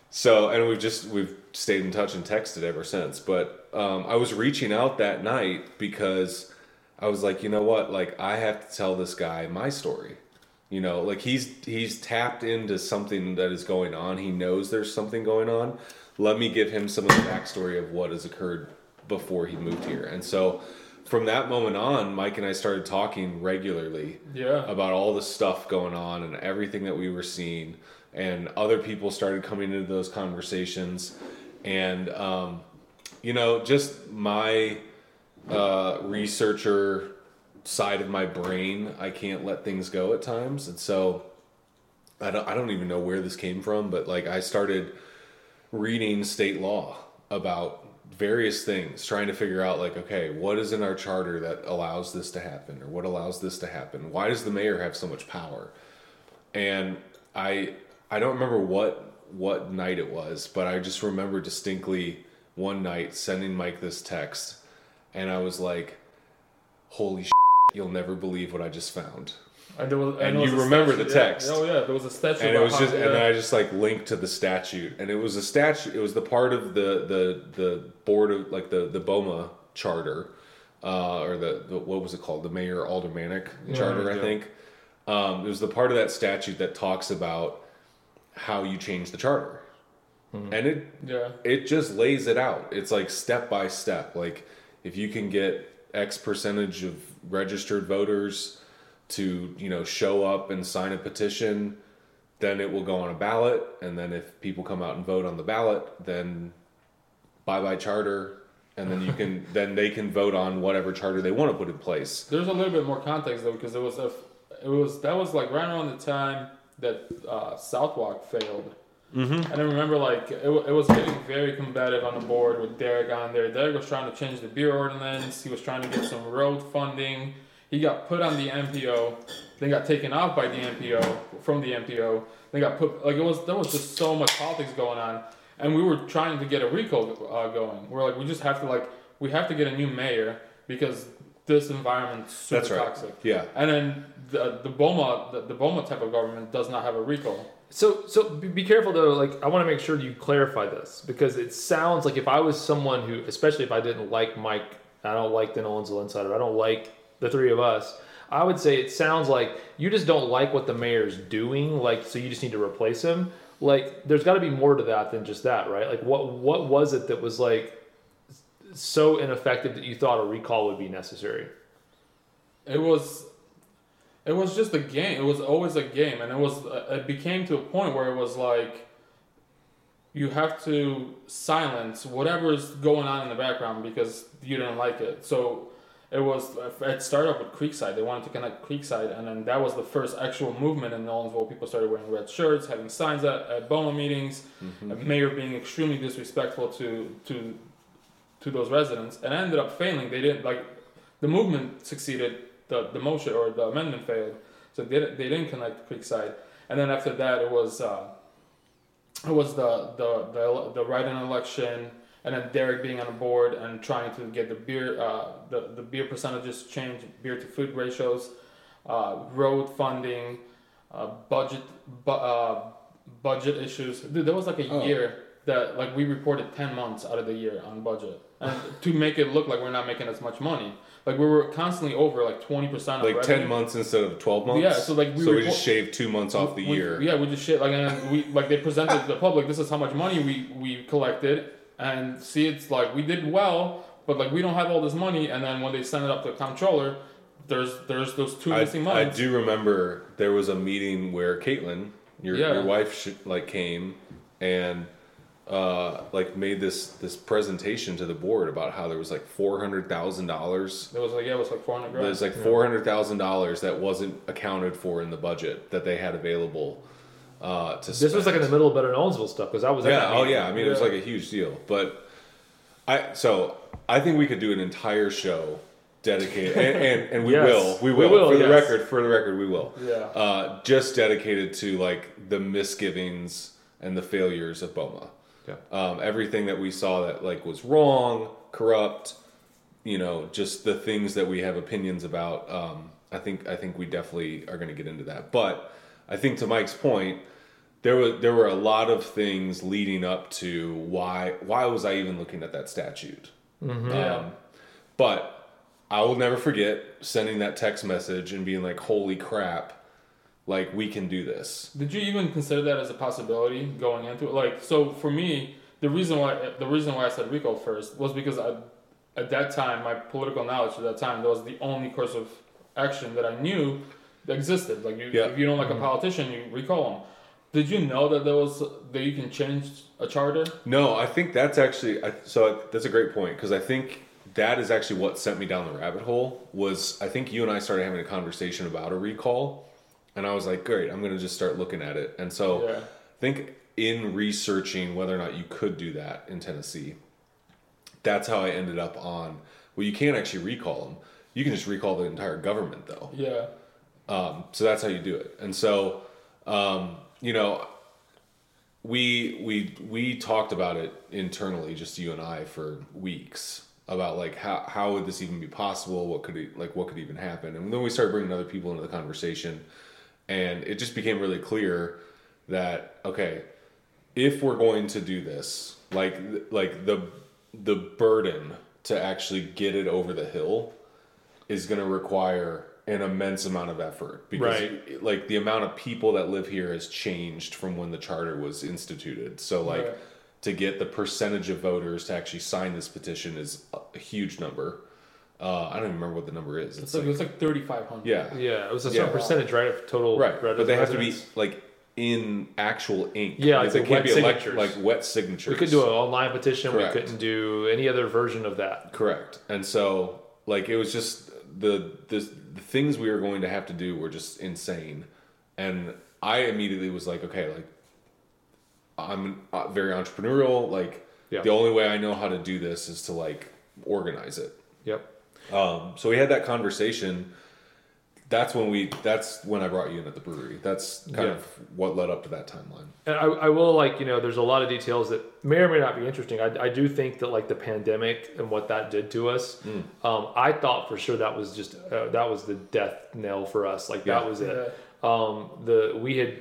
so, and we've just we've stayed in touch and texted ever since. But um, I was reaching out that night because I was like, you know what? Like, I have to tell this guy my story. You know, like he's he's tapped into something that is going on. He knows there's something going on. Let me give him some of the backstory of what has occurred before he moved here. And so, from that moment on, Mike and I started talking regularly Yeah. about all the stuff going on and everything that we were seeing and other people started coming into those conversations and um, you know just my uh, researcher side of my brain i can't let things go at times. And so I don't, I don't even know where this came from but like i started reading state law about various things trying to figure out like okay what is in our charter that allows this to happen or what allows this to happen? Why does the mayor have so much power? And i i don't remember what what night it was but i just remember distinctly one night sending mike this text and i was like holy shit, you'll never believe what i just found And, there was, And there you remember statute, the yeah. text. Oh yeah, there was a statute. and it was how- just and then. I just like linked to the statute and it was a statute it was the part of the the the board of like the the BOMA charter uh, or the, the what was it called the mayor aldermanic charter I yeah. think um, it was the part of that statute that talks about how you change the charter and it yeah. it just lays it out. It's like step by step. Like if you can get X percentage of registered voters to, you know, show up and sign a petition, then it will go on a ballot. And then if people come out and vote on the ballot, then bye bye charter. And then you can then they can vote on whatever charter they want to put in place. There's a little bit more context though because it was a, it was that was like right around the time that uh, Southwalk failed. Mm-hmm. And I remember like it, it was getting very combative on the board with Derek on there. Derek was trying to change the beer ordinance. He was trying to get some road funding. He got put on the MPO, then got taken off by the MPO from the MPO. Then got put like it was there was just so much politics going on, and we were trying to get a recall uh, going. We're like we just have to like we have to get a new mayor because this environment's super right. toxic. Yeah. And then the the Boma the, the Boma type of government does not have a recall. So, so be careful though. Like, I want to make sure you clarify this because it sounds like if I was someone who, especially if I didn't like Mike, I don't like the Nolensville Insider, I don't like the three of us. I would say it sounds like you just don't like what the mayor's doing. Like, so you just need to replace him. Like, there's got to be more to that than just that, right? Like, what what was it that was like so ineffective that you thought a recall would be necessary? It was, it was just a game. It was always a game, and it was. Uh, it became to a point where it was like, you have to silence whatever's going on in the background because you don't like it. So, it was. Uh, it started up with Creekside. They wanted to connect Creekside, and then that was the first actual movement in Nolensville. People started wearing red shirts, having signs at, at BOMA meetings. Mm-hmm. A mayor being extremely disrespectful to to to those residents, and ended up failing. They didn't like the movement succeeded, the the motion or the amendment failed, so they didn't- they didn't connect Creekside, and then after that it was uh, it was the the the the write-in election. And then Derek being on the board and trying to get the beer, uh, the, the beer percentages changed, beer to food ratios, uh, road funding, uh, budget, bu- uh, budget issues. Dude, there was like a Oh. year that like we reported ten months out of the year on budget, and to make it look like we're not making as much money. Like we were constantly over like twenty percent. Like ten months instead of twelve months. Yeah, so, like, we so we just shaved two months off the we, year. Yeah, we just shit like and then we like they presented to the public. This is how much money we we collected, and see it's like we did well, but like we don't have all this money. And then when they send it up to the comptroller, there's there's those two I, missing months. I do remember there was a meeting where Caitlin, your Yeah. your wife, sh- like came and uh, like made this this presentation to the board about how there was like four hundred thousand dollars. It was like yeah, it was like four hundred. There's like four hundred thousand dollars that wasn't accounted for in the budget that they had available uh, to. This was like in the middle of Better Nolensville stuff because I was yeah. Oh yeah. I mean, it was like a huge deal, but I so I think we could do an entire show dedicated, and, and, and we Yes. will, we We will, will, for the record, for the record, we will. Yeah. Uh, just dedicated to like the misgivings and the failures of Boma. Yeah. Um, everything that we saw that like was wrong, corrupt, you know, just the things that we have opinions about. Um, I think I think we definitely are going to get into that. But I think to Mike's point, there was there were a lot of things leading up to why why was I even looking at that statute? Yeah. Um, but I will never forget sending that text message and being like, "Holy crap! Like we can do this." Did you even consider that as a possibility going into it? Like, so for me, the reason why the reason why I said recall first was because I, at that time, my political knowledge at that time, that was the only course of action that I knew that existed. Like, you, Yeah. if you don't like a mm-hmm. politician, you recall them. Did you know that there was that you can change a charter? No, I think that's actually I, so. That's a great point because I think that is actually what sent me down the rabbit hole. Was I think you and I started having a conversation about a recall, and I was like, "Great, I'm going to just start looking at it." And so Yeah. I think in researching whether or not you could do that in Tennessee, that's how I ended up on. Well, you can't actually recall them. You can just recall the entire government, though. Yeah. Um, so that's how you do it. And so, um, you know, we we we talked about it internally, just you and I, for weeks about like how how would this even be possible? What could it, like what could even happen? And then we started bringing other people into the conversation, and it just became really clear that okay, if we're going to do this, like like the the burden to actually get it over the hill is going to require an immense amount of effort because Right. like the amount of people that live here has changed from when the charter was instituted so like Right. to get the percentage of voters to actually sign this petition is a huge number uh, i don't even remember what the number is It's it's like, like it's like thirty five hundred. yeah Yeah, it was a Yeah. certain percentage, right, of total. right but they have to be like in actual ink Yeah, like, like they can't wet be elect- signatures. like wet signatures We couldn't do an online petition. Correct. We couldn't do any other version of that. Correct. And so like it was just the the the things we were going to have to do were just insane. And I immediately was like, okay, like I'm uh, very entrepreneurial. Like Yeah. the only way I know how to do this is to like organize it. Yep. Um, so we had that conversation. That's when we. That's when I brought you in at the brewery. That's kind Yeah. of what led up to that timeline. And I, I will like you know there's a lot of details that may or may not be interesting. I, I do think that like the pandemic and what that did to us. Um, I thought for sure that was just uh, that was the death knell for us. Like that Yeah. was it. Um, the we had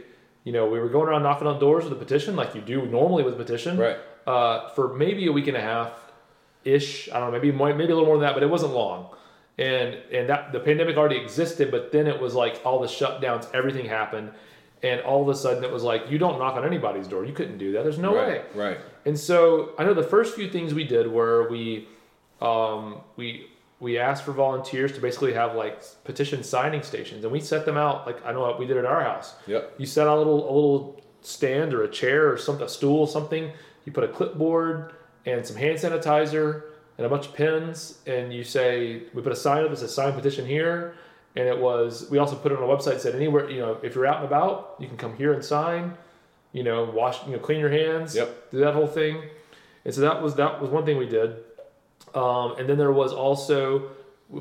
you know we were going around knocking on doors with a petition like you do normally with a petition. Right. Uh, for maybe a week and a half ish. I don't know, maybe maybe a little more than that, but it wasn't long. And and that the pandemic already existed, but then it was like all the shutdowns, everything happened, and all of a sudden it was like you don't knock on anybody's door. You couldn't do that. There's no way. right. Right. And so I know the first few things we did were we um, we we asked for volunteers to basically have like petition signing stations, and we set them out like I know what we did at our house. Yep. You set out a little a little stand or a chair or something, a stool, something. You put a clipboard and some hand sanitizer and a bunch of pens, and you say we put a sign up It's a "Sign petition here." And it was we also put it on a website that said anywhere you know if you're out and about you can come here and sign, you know wash you know clean your hands, Yep. do that whole thing. And so that was that was one thing we did. Um, and then there was also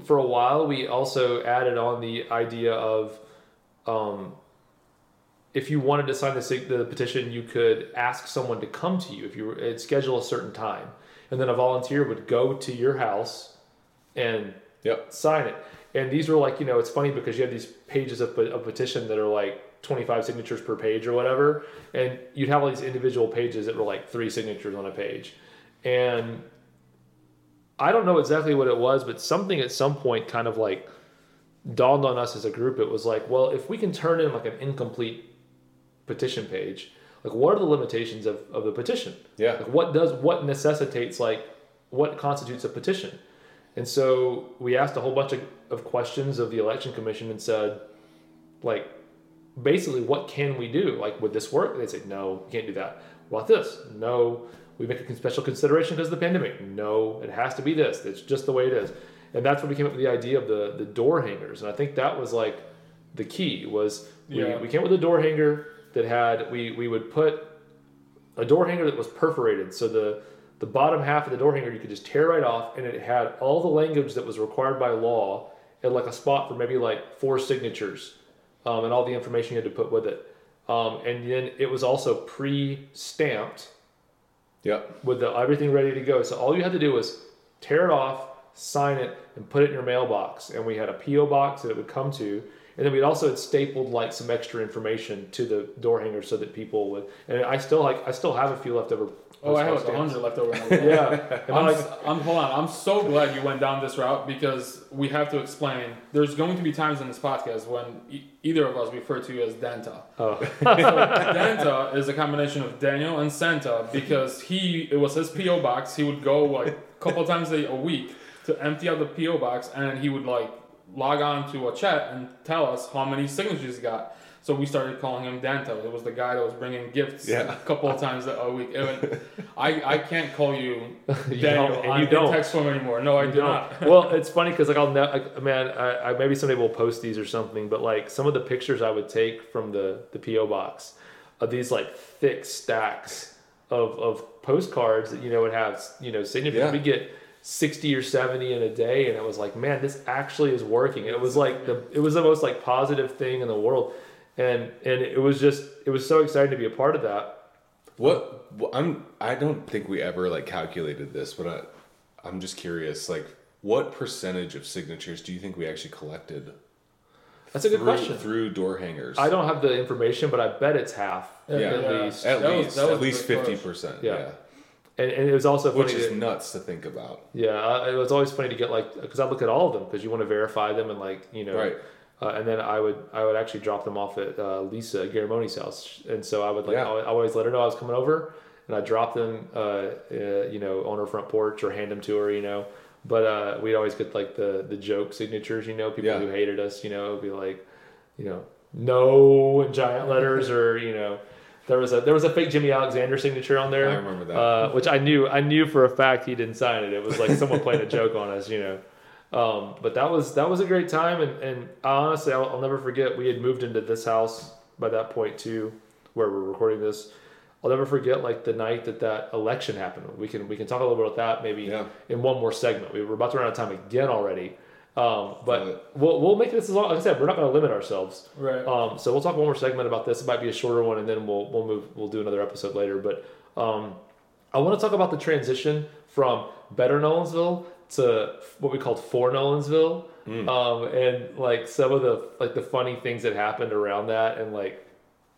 for a while we also added on the idea of um, if you wanted to sign the, the petition, you could ask someone to come to you if you were, schedule a certain time, and then a volunteer would go to your house and Yep. sign it. And these were like, you know, it's funny because you have these pages of, of petition that are like 25 signatures per page or whatever. And you'd have all these individual pages that were like three signatures on a page. And I don't know exactly what it was, but something at some point kind of like dawned on us as a group. It was like, well, if we can turn in like an incomplete petition page, like what are the limitations of, of the petition? Yeah. Like what does what necessitates like what constitutes a petition? And so we asked a whole bunch of, of questions of the election commission and said, like, basically, what can we do? Like, would this work? They said, no, you can't do that. What about this? No, we make a special consideration because of the pandemic. No, it has to be this. It's just the way it is. And that's when we came up with the idea of the, the door hangers. And I think that was like the key was we, Yeah. we came up with a door hanger that had, we, we would put a door hanger that was perforated. So the the bottom half of the door hanger you could just tear right off, and it had all the language that was required by law, and like a spot for maybe like four signatures, um, and all the information you had to put with it. Um, and then it was also pre-stamped Yep. with the, everything ready to go. So all you had to do was tear it off, sign it, and put it in your mailbox. And we had a PO box that it would come to. And then we'd also had stapled like some extra information to the door hanger so that people would. And I still like I still have a few left over. Oh, I have like a hundred left over. Yeah, I'm, s- I'm hold on. I'm so glad you went down this route because we have to explain. There's going to be times in this podcast when e- either of us refer to you as Danta. oh Danta is a combination of Daniel and Santa because he it was his PO box. He would go like a couple times a, a week to empty out the PO box, and he would like log on to a chat and tell us how many signatures he got. So we started calling him Danta. It was the guy that was bringing gifts Yeah. a couple of times a week. It- I, I can't call you You Daniel don't, and on you don't. text form anymore. No, I You do don't. not. well, it's funny because like I'll ne- like, man, I, I maybe somebody will post these or something, but like some of the pictures I would take from the the PO box of these like thick stacks of of postcards that you know would have you know signatures. Yeah. We get sixty or seventy in a day, and it was like, man, this actually is working. It was like the it was the most like positive thing in the world, and and it was just it was so exciting to be a part of that. What what- I'm I don't think we ever like calculated this, but I I'm just curious like what percentage of signatures do you think we actually collected? That's a good through, question. Through door hangers. I don't have the information, but I bet it's half Yeah, at yeah. least. at That was- least that was at least fifty percent. Yeah. Yeah. And, and it was also funny. Which is to- nuts to think about. yeah, it was always funny to get like because I look at all of them because you want to verify them and like you know, Right. uh, and then I would I would actually drop them off at uh, Lisa Garamoni's house, and so I would like Yeah. I always let her know I was coming over, and I drop them uh, uh, you know on her front porch or hand them to her, you know. But uh, we'd always get like the the joke signatures, you know, people Yeah. who hated us, you know, would be like, you know, no in giant letters or you know. There was a there was a fake Jimmy Alexander signature on there. I remember that. Uh, which I knew I knew for a fact he didn't sign it. It was like someone playing a joke on us, you know. Um, but that was that was a great time, and and honestly, I'll, I'll never forget. We had moved into this house by that point too, where we're recording this. I'll never forget like the night that that election happened. We can we can talk a little bit about that maybe Yeah. in one more segment. We were about to run out of time again already, um, but we'll we'll make this as long. Like I said, we're not going to limit ourselves. Right. Um, so we'll talk one more segment about this. It might be a shorter one, and then we'll we'll move. We'll do another episode later. But um, I want to talk about the transition from better Nolensville to what we called for Nolensville, um, and like some of the like the funny things that happened around that, and like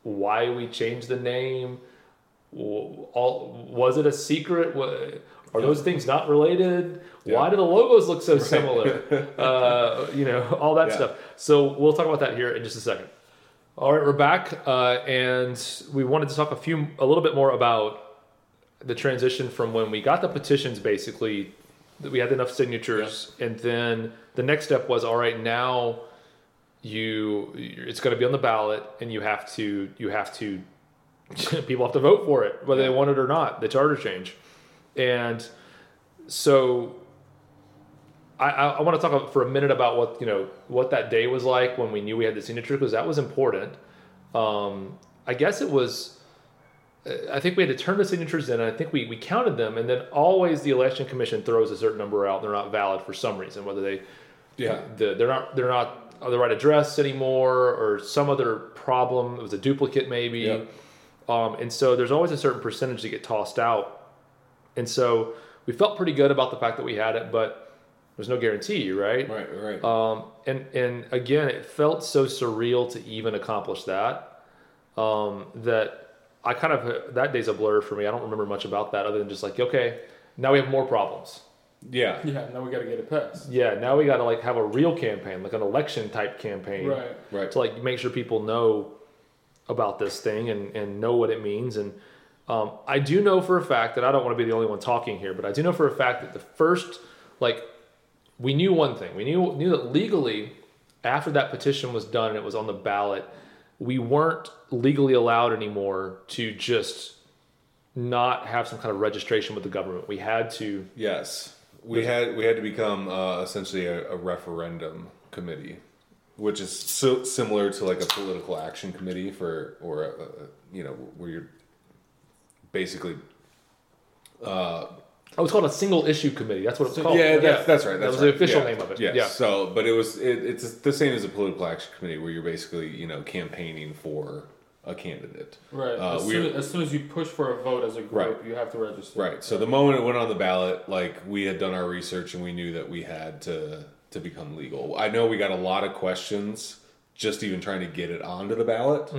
why we changed the name. All was it a secret? Wa- Are those things not related? Why do the logos look so similar? uh, you know, all that Yeah. stuff. So we'll talk about that here in just a second. All right, we're back, uh, and we wanted to talk a few, a little bit more about the transition from when we got the petitions, basically, that we had enough signatures, and then the next step was, all right, now you, it's going to be on the ballot, and you have to, you have to, people have to vote for it, whether they want it or not. The charter change, and so I, I, want to talk for a minute about what you know what that day was like when we knew we had the signature because that was important. Um, I guess it was. uh, I think we had to turn the signatures in. And I think we, we counted them, and then always the election commission throws a certain number out. They're not valid for some reason, whether they Yeah. the, they're not they're not on the right address anymore, or some other problem. It was a duplicate maybe, Yep. um, and so there's always a certain percentage that get tossed out, and so we felt pretty good about the fact that we had it, but there's no guarantee, right? Right, right. Um, and and again, it felt so surreal to even accomplish that. Um, that I kind of that day's a blur for me. I don't remember much about that other than just like, okay, now we have more problems. yeah. Yeah, now we got to get it passed. Yeah, now we got to like have a real campaign, like an election type campaign, Right. Right. to like make sure people know about this thing and and know what it means. And um, I do know for a fact that I don't want to be the only one talking here, but I do know for a fact that the first like we knew one thing. We knew knew that legally after that petition was done and it was on the ballot, we weren't legally allowed anymore to just not have some kind of registration with the government. We had to Yes, we had we had to become uh, essentially a, a referendum committee, which is so similar to like a political action committee for or a, a, you know where you're basically. Uh, Oh, it's called a single issue committee. That's what it's called. yeah, that's that's right. that was right. the official Yeah. name of it. Yes. Yeah. So, but it was it, it's the same as a political action committee where you're basically you know campaigning for a candidate. Right. Uh, as, soon, as soon as you push for a vote as a group, Right. you have to register. Right. So the moment it went on the ballot, like we had done our research and we knew that we had to to become legal. I know we got a lot of questions just even trying to get it onto the ballot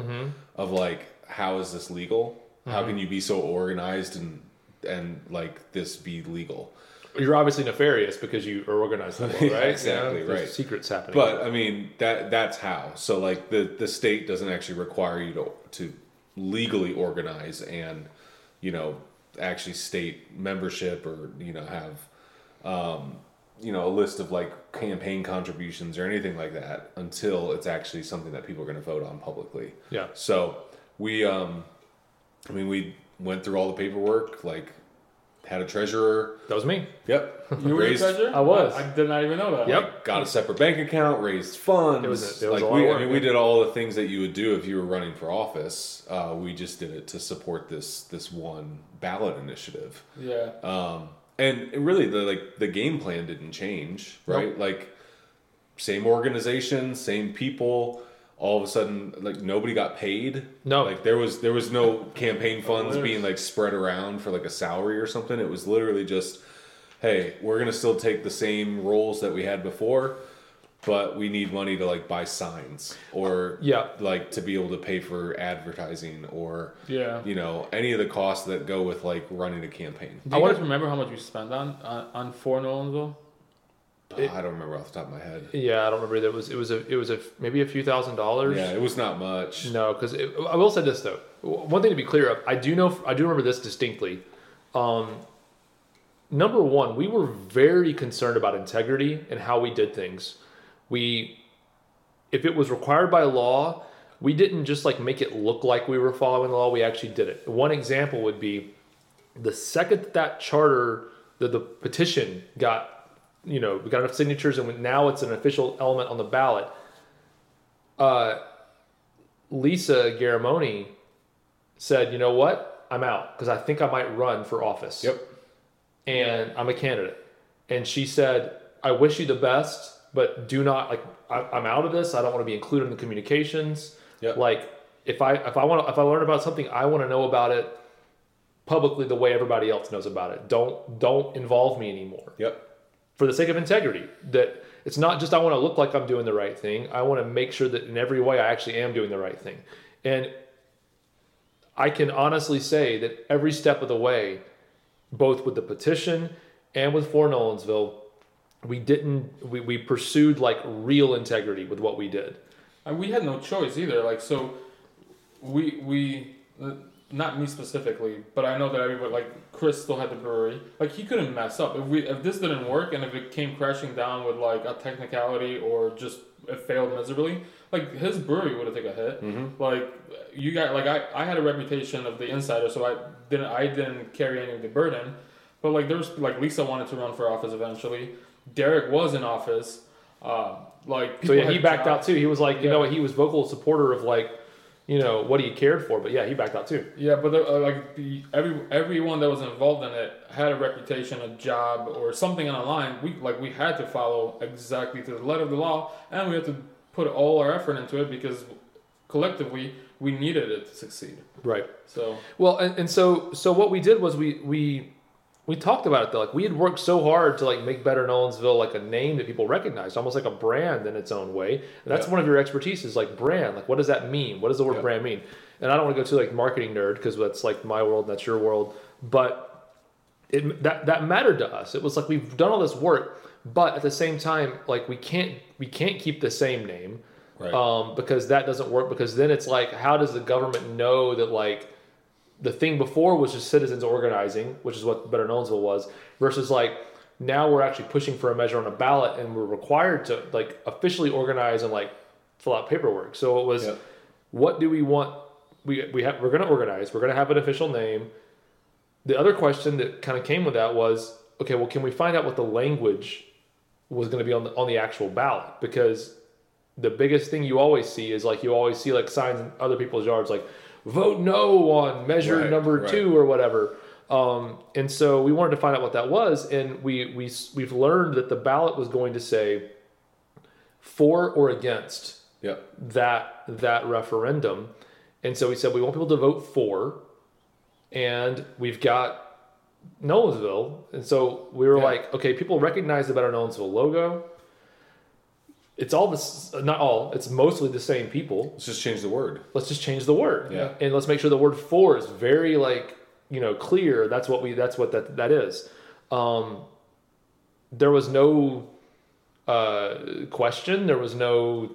of like how is this legal? How can you be so organized and and like this be legal? You're obviously nefarious because you are organized right? Exactly, You know, right. Secrets happening. But I mean that that's how. So like the the state doesn't actually require you to to legally organize and you know actually state membership or you know have um, you know a list of like campaign contributions or anything like that until it's actually something that people are going to vote on publicly. yeah. So we um I mean we went through all the paperwork like had a treasurer. That was me. Yep. You were the treasurer? I was. I, did not even know that. Yep. like, got a separate bank account, raised funds. It was a- it was like a lot we, of I work, mean, we did all the things that you would do if you were running for office. Uh, we just did it to support this this one ballot initiative. Yeah. Um, and really, the like the game plan didn't change, right? Like same organization, same people. All of a sudden, like nobody got paid. No. like there was there was no campaign funds Literally. being like spread around for like a salary or something. It was literally just, hey, we're gonna still take the same roles that we had before, but we need money to like buy signs or Yeah. like to be able to pay for advertising or Yeah. you know any of the costs that go with like running a campaign. Do I you wanna- remember how much we spent on on, on for Nolensville? Oh, I don't remember off the top of my head. Yeah, I don't remember. That was it was a it was a maybe a few thousand dollars. Yeah, it was not much. No, because I will say this though. One thing to be clear of, I do know, I do remember this distinctly. Um, number one, we were very concerned about integrity and how we did things. We, if it was required by law, we didn't just like make it look like we were following the law. We actually did it. One example would be the second that, that charter, the, the petition got, you know, we got enough signatures and now it's an official element on the ballot. Uh, Lisa Garamoni said, "You know what? I'm out because I think I might run for office." Yep. And I'm a candidate. And she said, "I wish you the best, but do not like I, I'm out of this. I don't want to be included in the communications. Yep. Like if I if I want if I learn about something, I want to know about it publicly the way everybody else knows about it. Don't don't involve me anymore." Yep. For the sake of integrity that it's not just i want to look like i'm doing the right thing i want to make sure that in every way i actually am doing the right thing and i can honestly say that every step of the way both with the petition and with for Nolensville we didn't we, we pursued like real integrity with what we did And we had no choice either. Like so, we we not me specifically, but I know that everybody like Chris still had the brewery. Like he couldn't mess up if we if this didn't work and if it came crashing down with like a technicality or just it failed miserably. Like his brewery would have taken a hit. Mm-hmm. Like you got like I, I had a reputation of the insider, so I didn't I didn't carry any of the burden. But like there was like Lisa wanted to run for office eventually. Derek was in office. Uh, like so yeah he backed out jobs. too he was like you Yeah. know what he was vocal supporter of like you know what he cared for. But yeah, he backed out too. Yeah, but uh, like the, every everyone that was involved in it had a reputation, a job, or something on the line. We like we had to follow exactly to the letter of the law, and we had to put all our effort into it because collectively we needed it to succeed. Right. So Well, and, and so so what we did was we we we talked about it though. Like we had worked so hard to like make Better Nolensville like a name that people recognized, almost like a brand in its own way. And that's Yeah. one of your expertise is like brand. Like what does that mean? What does the word Yeah. brand mean? And I don't want to go to like marketing nerd because that's like my world and that's your world. But it that that mattered to us. It was like we've done all this work, but at the same time, like we can't we can't keep the same name Right. um, because that doesn't work. Because then it's like, how does the government know that like the thing before was just citizens organizing, which is what Better Nolensville was, versus like now we're actually pushing for a measure on a ballot and we're required to like officially organize and like fill out paperwork. So it was, Yep. what do we want? We we have we're going to organize. We're going to have an official name. The other question that kind of came with that was, okay, well, can we find out what the language was going to be on the on the actual ballot? Because the biggest thing you always see is like you always see like signs in other people's yards like vote no on measure Right, number right. two or whatever. Um, and so we wanted to find out what that was, and we we we've learned that the ballot was going to say for or against Yep. that that referendum. And so we said we want people to vote for, and we've got Nolensville. And so we were Yeah. like, okay, people recognize the Better Nolensville logo. It's all this, not all. It's mostly the same people. Let's just change the word. Let's just change the word. Yeah. And let's make sure the word for is very like you know clear. That's what we. That's what that that is. Um, there was no uh, question. There was no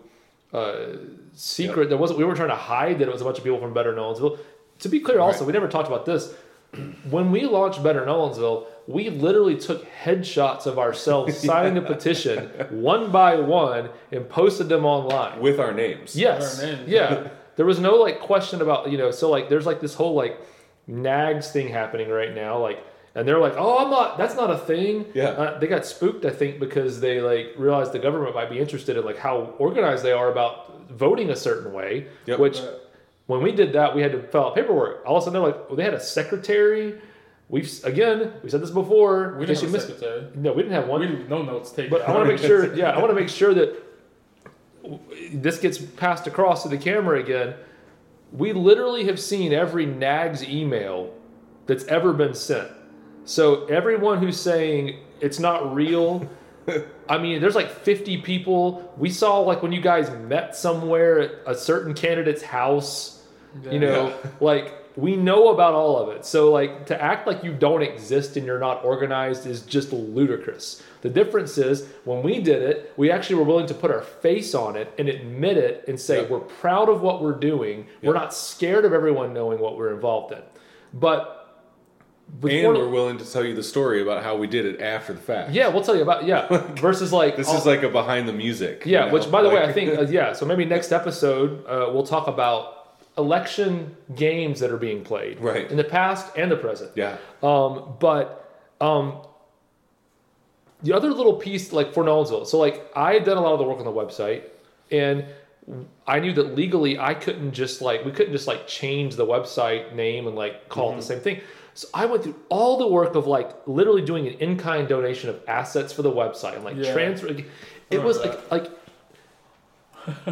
uh, secret. There wasn't. We weren't trying to hide that it was a bunch of people from Better Nolensville. To be clear, also, Right. we never talked about this. When we launched Better Nolensville, we literally took headshots of ourselves signing a petition one by one and posted them online. With our names. Yes. Our names. Yeah. There was no like question about you know so like there's like this whole like nags thing happening right now like and they're like oh I'm not that's not a thing Yeah. uh, they got spooked I think because they like realized the government might be interested in like how organized they are about voting a certain way Yep. which Right. when we did that we had to fill out paperwork all of a sudden they're like well, they had a secretary we've again we said this before we didn't have a missed secretary. no we didn't have one We didn't- no notes taken. but I want to make sure, yeah, I want to make sure that this gets passed across to the camera again. We literally have seen every NAGS email that's ever been sent. So everyone who's saying it's not real, I mean, there's like 50 people. We saw like when you guys met somewhere at a certain candidate's house, you know, Yeah. like we know about all of it. So like to act like you don't exist and you're not organized is just ludicrous. The difference is when we did it, we actually were willing to put our face on it and admit it and say Yeah. we're proud of what we're doing. We're not scared of everyone knowing what we're involved in. But with And we're willing to tell you the story about how we did it after the fact. yeah, we'll tell you about yeah. Versus like This all- is like a behind the music. you yeah, know? which by the way, I think uh, yeah. So maybe next episode uh, we'll talk about election games that are being played Right. in the past and the present. Yeah. Um, but um, the other little piece, like for Nolensville, so like I had done a lot of the work on the website, and I knew that legally I couldn't just like we couldn't just like change the website name and like call Mm-hmm. it the same thing. So I went through all the work of like literally doing an in-kind donation of assets for the website and like Yeah. transfer. It was like like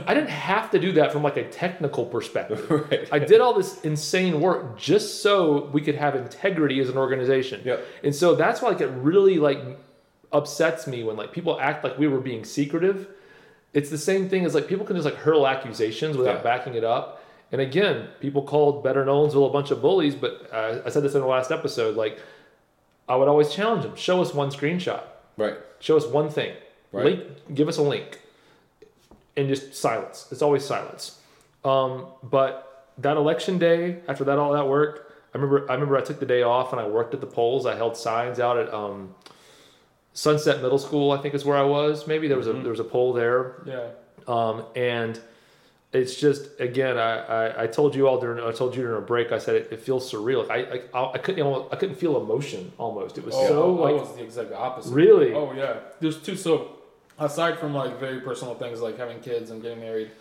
I didn't have to do that from like a technical perspective. Right. I did all this insane work just so we could have integrity as an organization. Yep. And so that's why like it really like upsets me when like people act like we were being secretive. It's the same thing as like people can just like hurl accusations without Yeah. backing it up. And again, people called Better Nolensville a bunch of bullies, but uh, I said this in the last episode. Like, I would always challenge them: show us one screenshot, Right. show us one thing, Right. link, give us a link, and just silence. It's always silence. Um, but that election day, after that all that work, I remember I remember I took the day off and I worked at the polls. I held signs out at um, Sunset Middle School, I think is where I was. Maybe there was a there was a poll there, yeah. um, and it's just again I, I, I told you all during I told you during a break I said it, it feels surreal. Like I, I I couldn't almost, I couldn't feel emotion almost. It was Oh, so I like was the exact opposite. Really? Oh yeah. There's two. So aside from like very personal things like having kids and getting married,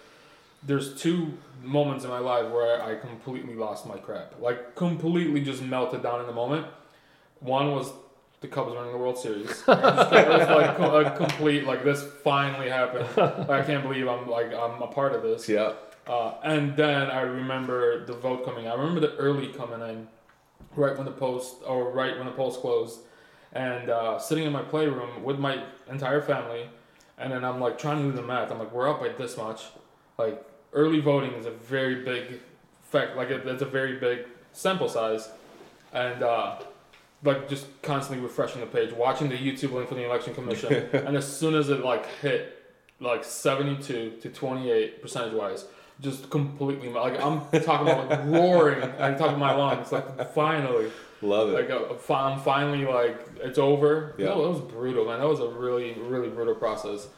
there's two moments in my life where I completely lost my crap, like completely just melted down in the moment. One was the Cubs winning the World Series. it was like a complete like this finally happened. I can't believe I'm like I'm a part of this. Yeah. Uh, and then I remember the vote coming. I remember the early coming in, right when the post or right when the polls closed, and uh, sitting in my playroom with my entire family, and then I'm like trying to do the math. I'm like, we're up by this much. Like early voting is a very big fact. Like it, it's a very big sample size, and uh, like just constantly refreshing the page, watching the YouTube link for the election commission, and as soon as it like hit like 72 to 28 percentage wise just completely like I'm talking about like roaring. I'm talking my lungs like finally. Love it. Like uh, I'm finally like it's over. Yeah. No, it was brutal, man. That was a really really brutal process.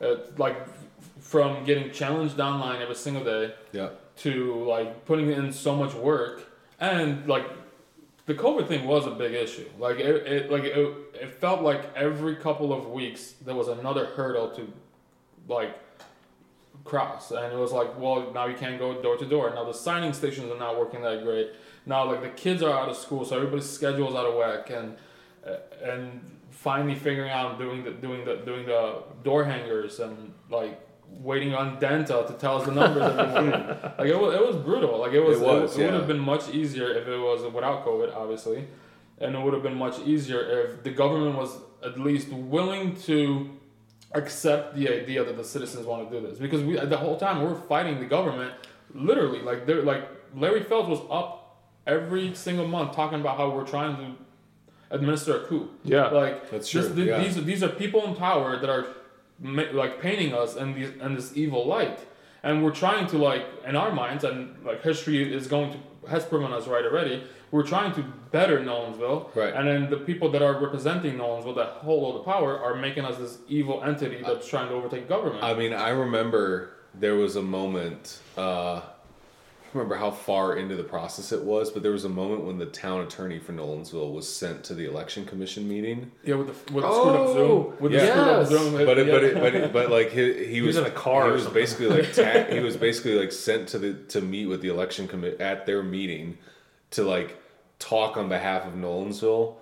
Uh, like from getting challenged online every single day. Yeah. To like putting in so much work and like the COVID thing was a big issue. Like it, it like it, it felt like every couple of weeks there was another hurdle to like cross and it was like well now you can't go door to door now the signing stations are not working that great now like the kids are out of school so everybody's schedule is out of whack and and finally figuring out doing the doing the doing the door hangers and like waiting on Denta to tell us the numbers every morning. like it was, it was brutal. Like it was, It was, it, it would have been much easier if it was without COVID, obviously, and it would have been much easier if the government was at least willing to accept the idea that the citizens want to do this. Because we the whole time we're fighting the government, literally. Like they're like Larry Phelps was up every single month talking about how we're trying to administer a coup. Yeah. Like That's this- true, th- yeah. These these are people in power that are ma- like painting us in these in this evil light, and we're trying to like in our minds and like history is going to has proven us right already. We're trying to better Nolensville, Right. And then the people that are representing Nolensville that hold all the power are making us this evil entity that's trying to overtake government. I mean, I remember there was a moment. Uh, I don't remember how far into the process it was, but there was a moment when the town attorney for Nolensville was sent to the election commission meeting. yeah, with the with the screwed up Oh, Zoom, with the screwed up Zoom. But it, yeah. but it, but it, but like he, he was was in a car He was something. basically like ta- he was basically like sent to the to meet with the election commit at their meeting to like talk on behalf of Nolensville.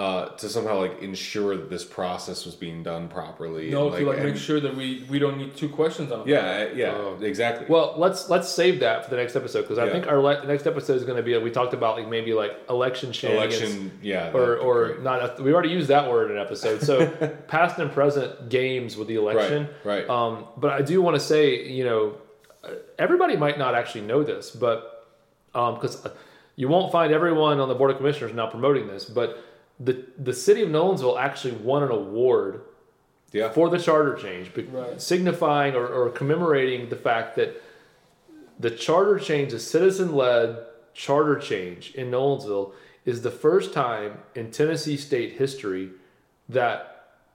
Uh, to somehow like ensure that this process was being done properly. no, and, to like and- make sure that we we don't need two questions on it. Yeah, yeah, Oh. exactly. Well, let's let's save that for the next episode because I Yeah. think our le- next episode is going to be we talked about like maybe like election shenanigans election, yeah, or or great. not. We already used that word in an episode. So past and present games with the election. right, right. Um, but I do want to say, you know, everybody might not actually know this, but because you won't find everyone on the board of commissioners now promoting this, but the the city of Nolensville actually won an award yeah, for the charter change, be- Right. signifying or, or commemorating the fact that the charter change, the citizen led charter change in Nolensville, is the first time in Tennessee state history that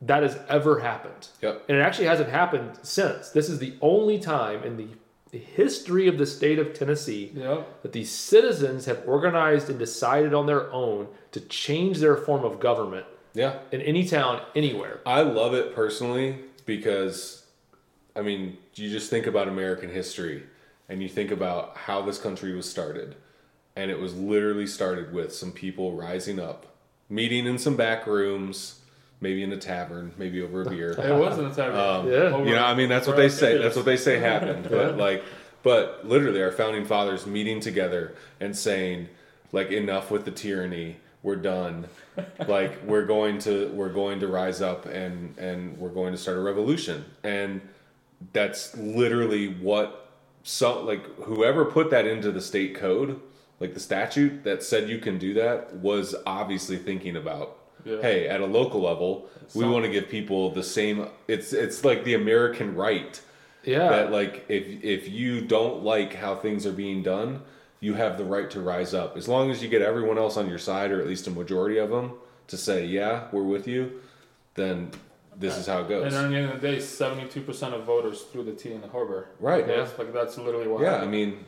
that has ever happened. Yep. And it actually hasn't happened since. This is the only time in the, the history of the state of Tennessee Yeah. that the citizens have organized and decided on their own to change their form of government yeah. in any town, anywhere. I love it personally because, I mean, you just think about American history and you think about how this country was started, and it was literally started with some people rising up, meeting in some back rooms, maybe in a tavern, maybe over a beer. It wasn't a tavern. Um, Yeah. Over- You know, I mean, that's what they say. period. That's what they say happened. But like, but literally, our founding fathers meeting together and saying, like, enough with the tyranny. We're done. like, we're going to we're going to rise up and and we're going to start a revolution. And that's literally what so like whoever put that into the state code, like the statute that said you can do that, was obviously thinking about. Yeah. Hey, at a local level, we want to give people the same. It's it's like the American right Yeah. that like if if you don't like how things are being done, you have the right to rise up. As long as you get everyone else on your side, or at least a majority of them, to say, "Yeah, we're with you," then this is how it goes. And at the end of the day, seventy-two percent of voters threw the tea in the Harbor. Right. Yeah. Like that's literally what Yeah, I mean,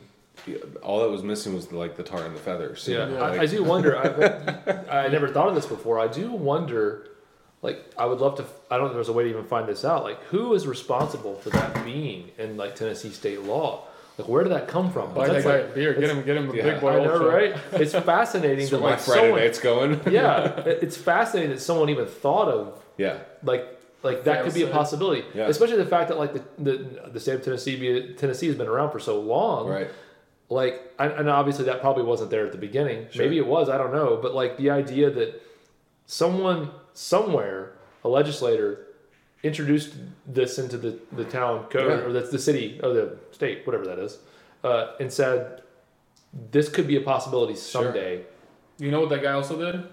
all that was missing was like the tar and the feathers. you Yeah, know, Yeah. I, I do wonder. I, I never thought of this before. I do wonder like I would love to. I don't know if there's a way to even find this out. Like who is responsible for that being in like Tennessee state law? Like where did that come from? Buy that guy like- beer. Get him, get him a Yeah. big boy. I know, right? It's fascinating That's that my like Friday someone, night's going. yeah, it- it's fascinating that someone even thought of yeah. like like that Fail could be a possibility. Yeah. Especially the fact that like the, the the state of Tennessee Tennessee has been around for so long. Right. Like and and obviously that probably wasn't there at the beginning. Sure. Maybe it was. I don't know. But like the idea that someone somewhere a legislator introduced this into the the town code Yeah. or that's the city or the state whatever that is, uh, and said this could be a possibility someday. You know what that guy also did?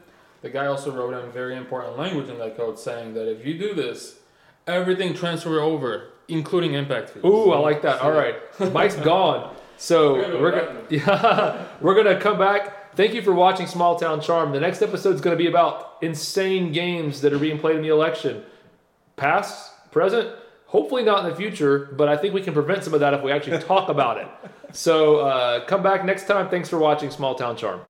The guy also wrote in very important language in that code saying that if you do this, everything transfer over, including impact fees. Ooh, I like that. All right, Mike's gone. So We're gonna we're gonna, yeah, we're gonna come back. Thank you for watching Small Town Charm. The next episode is going to be about insane games that are being played in the election, past, present, hopefully not in the future. But I think we can prevent some of that if we actually talk about it. So uh, come back next time. Thanks for watching Small Town Charm.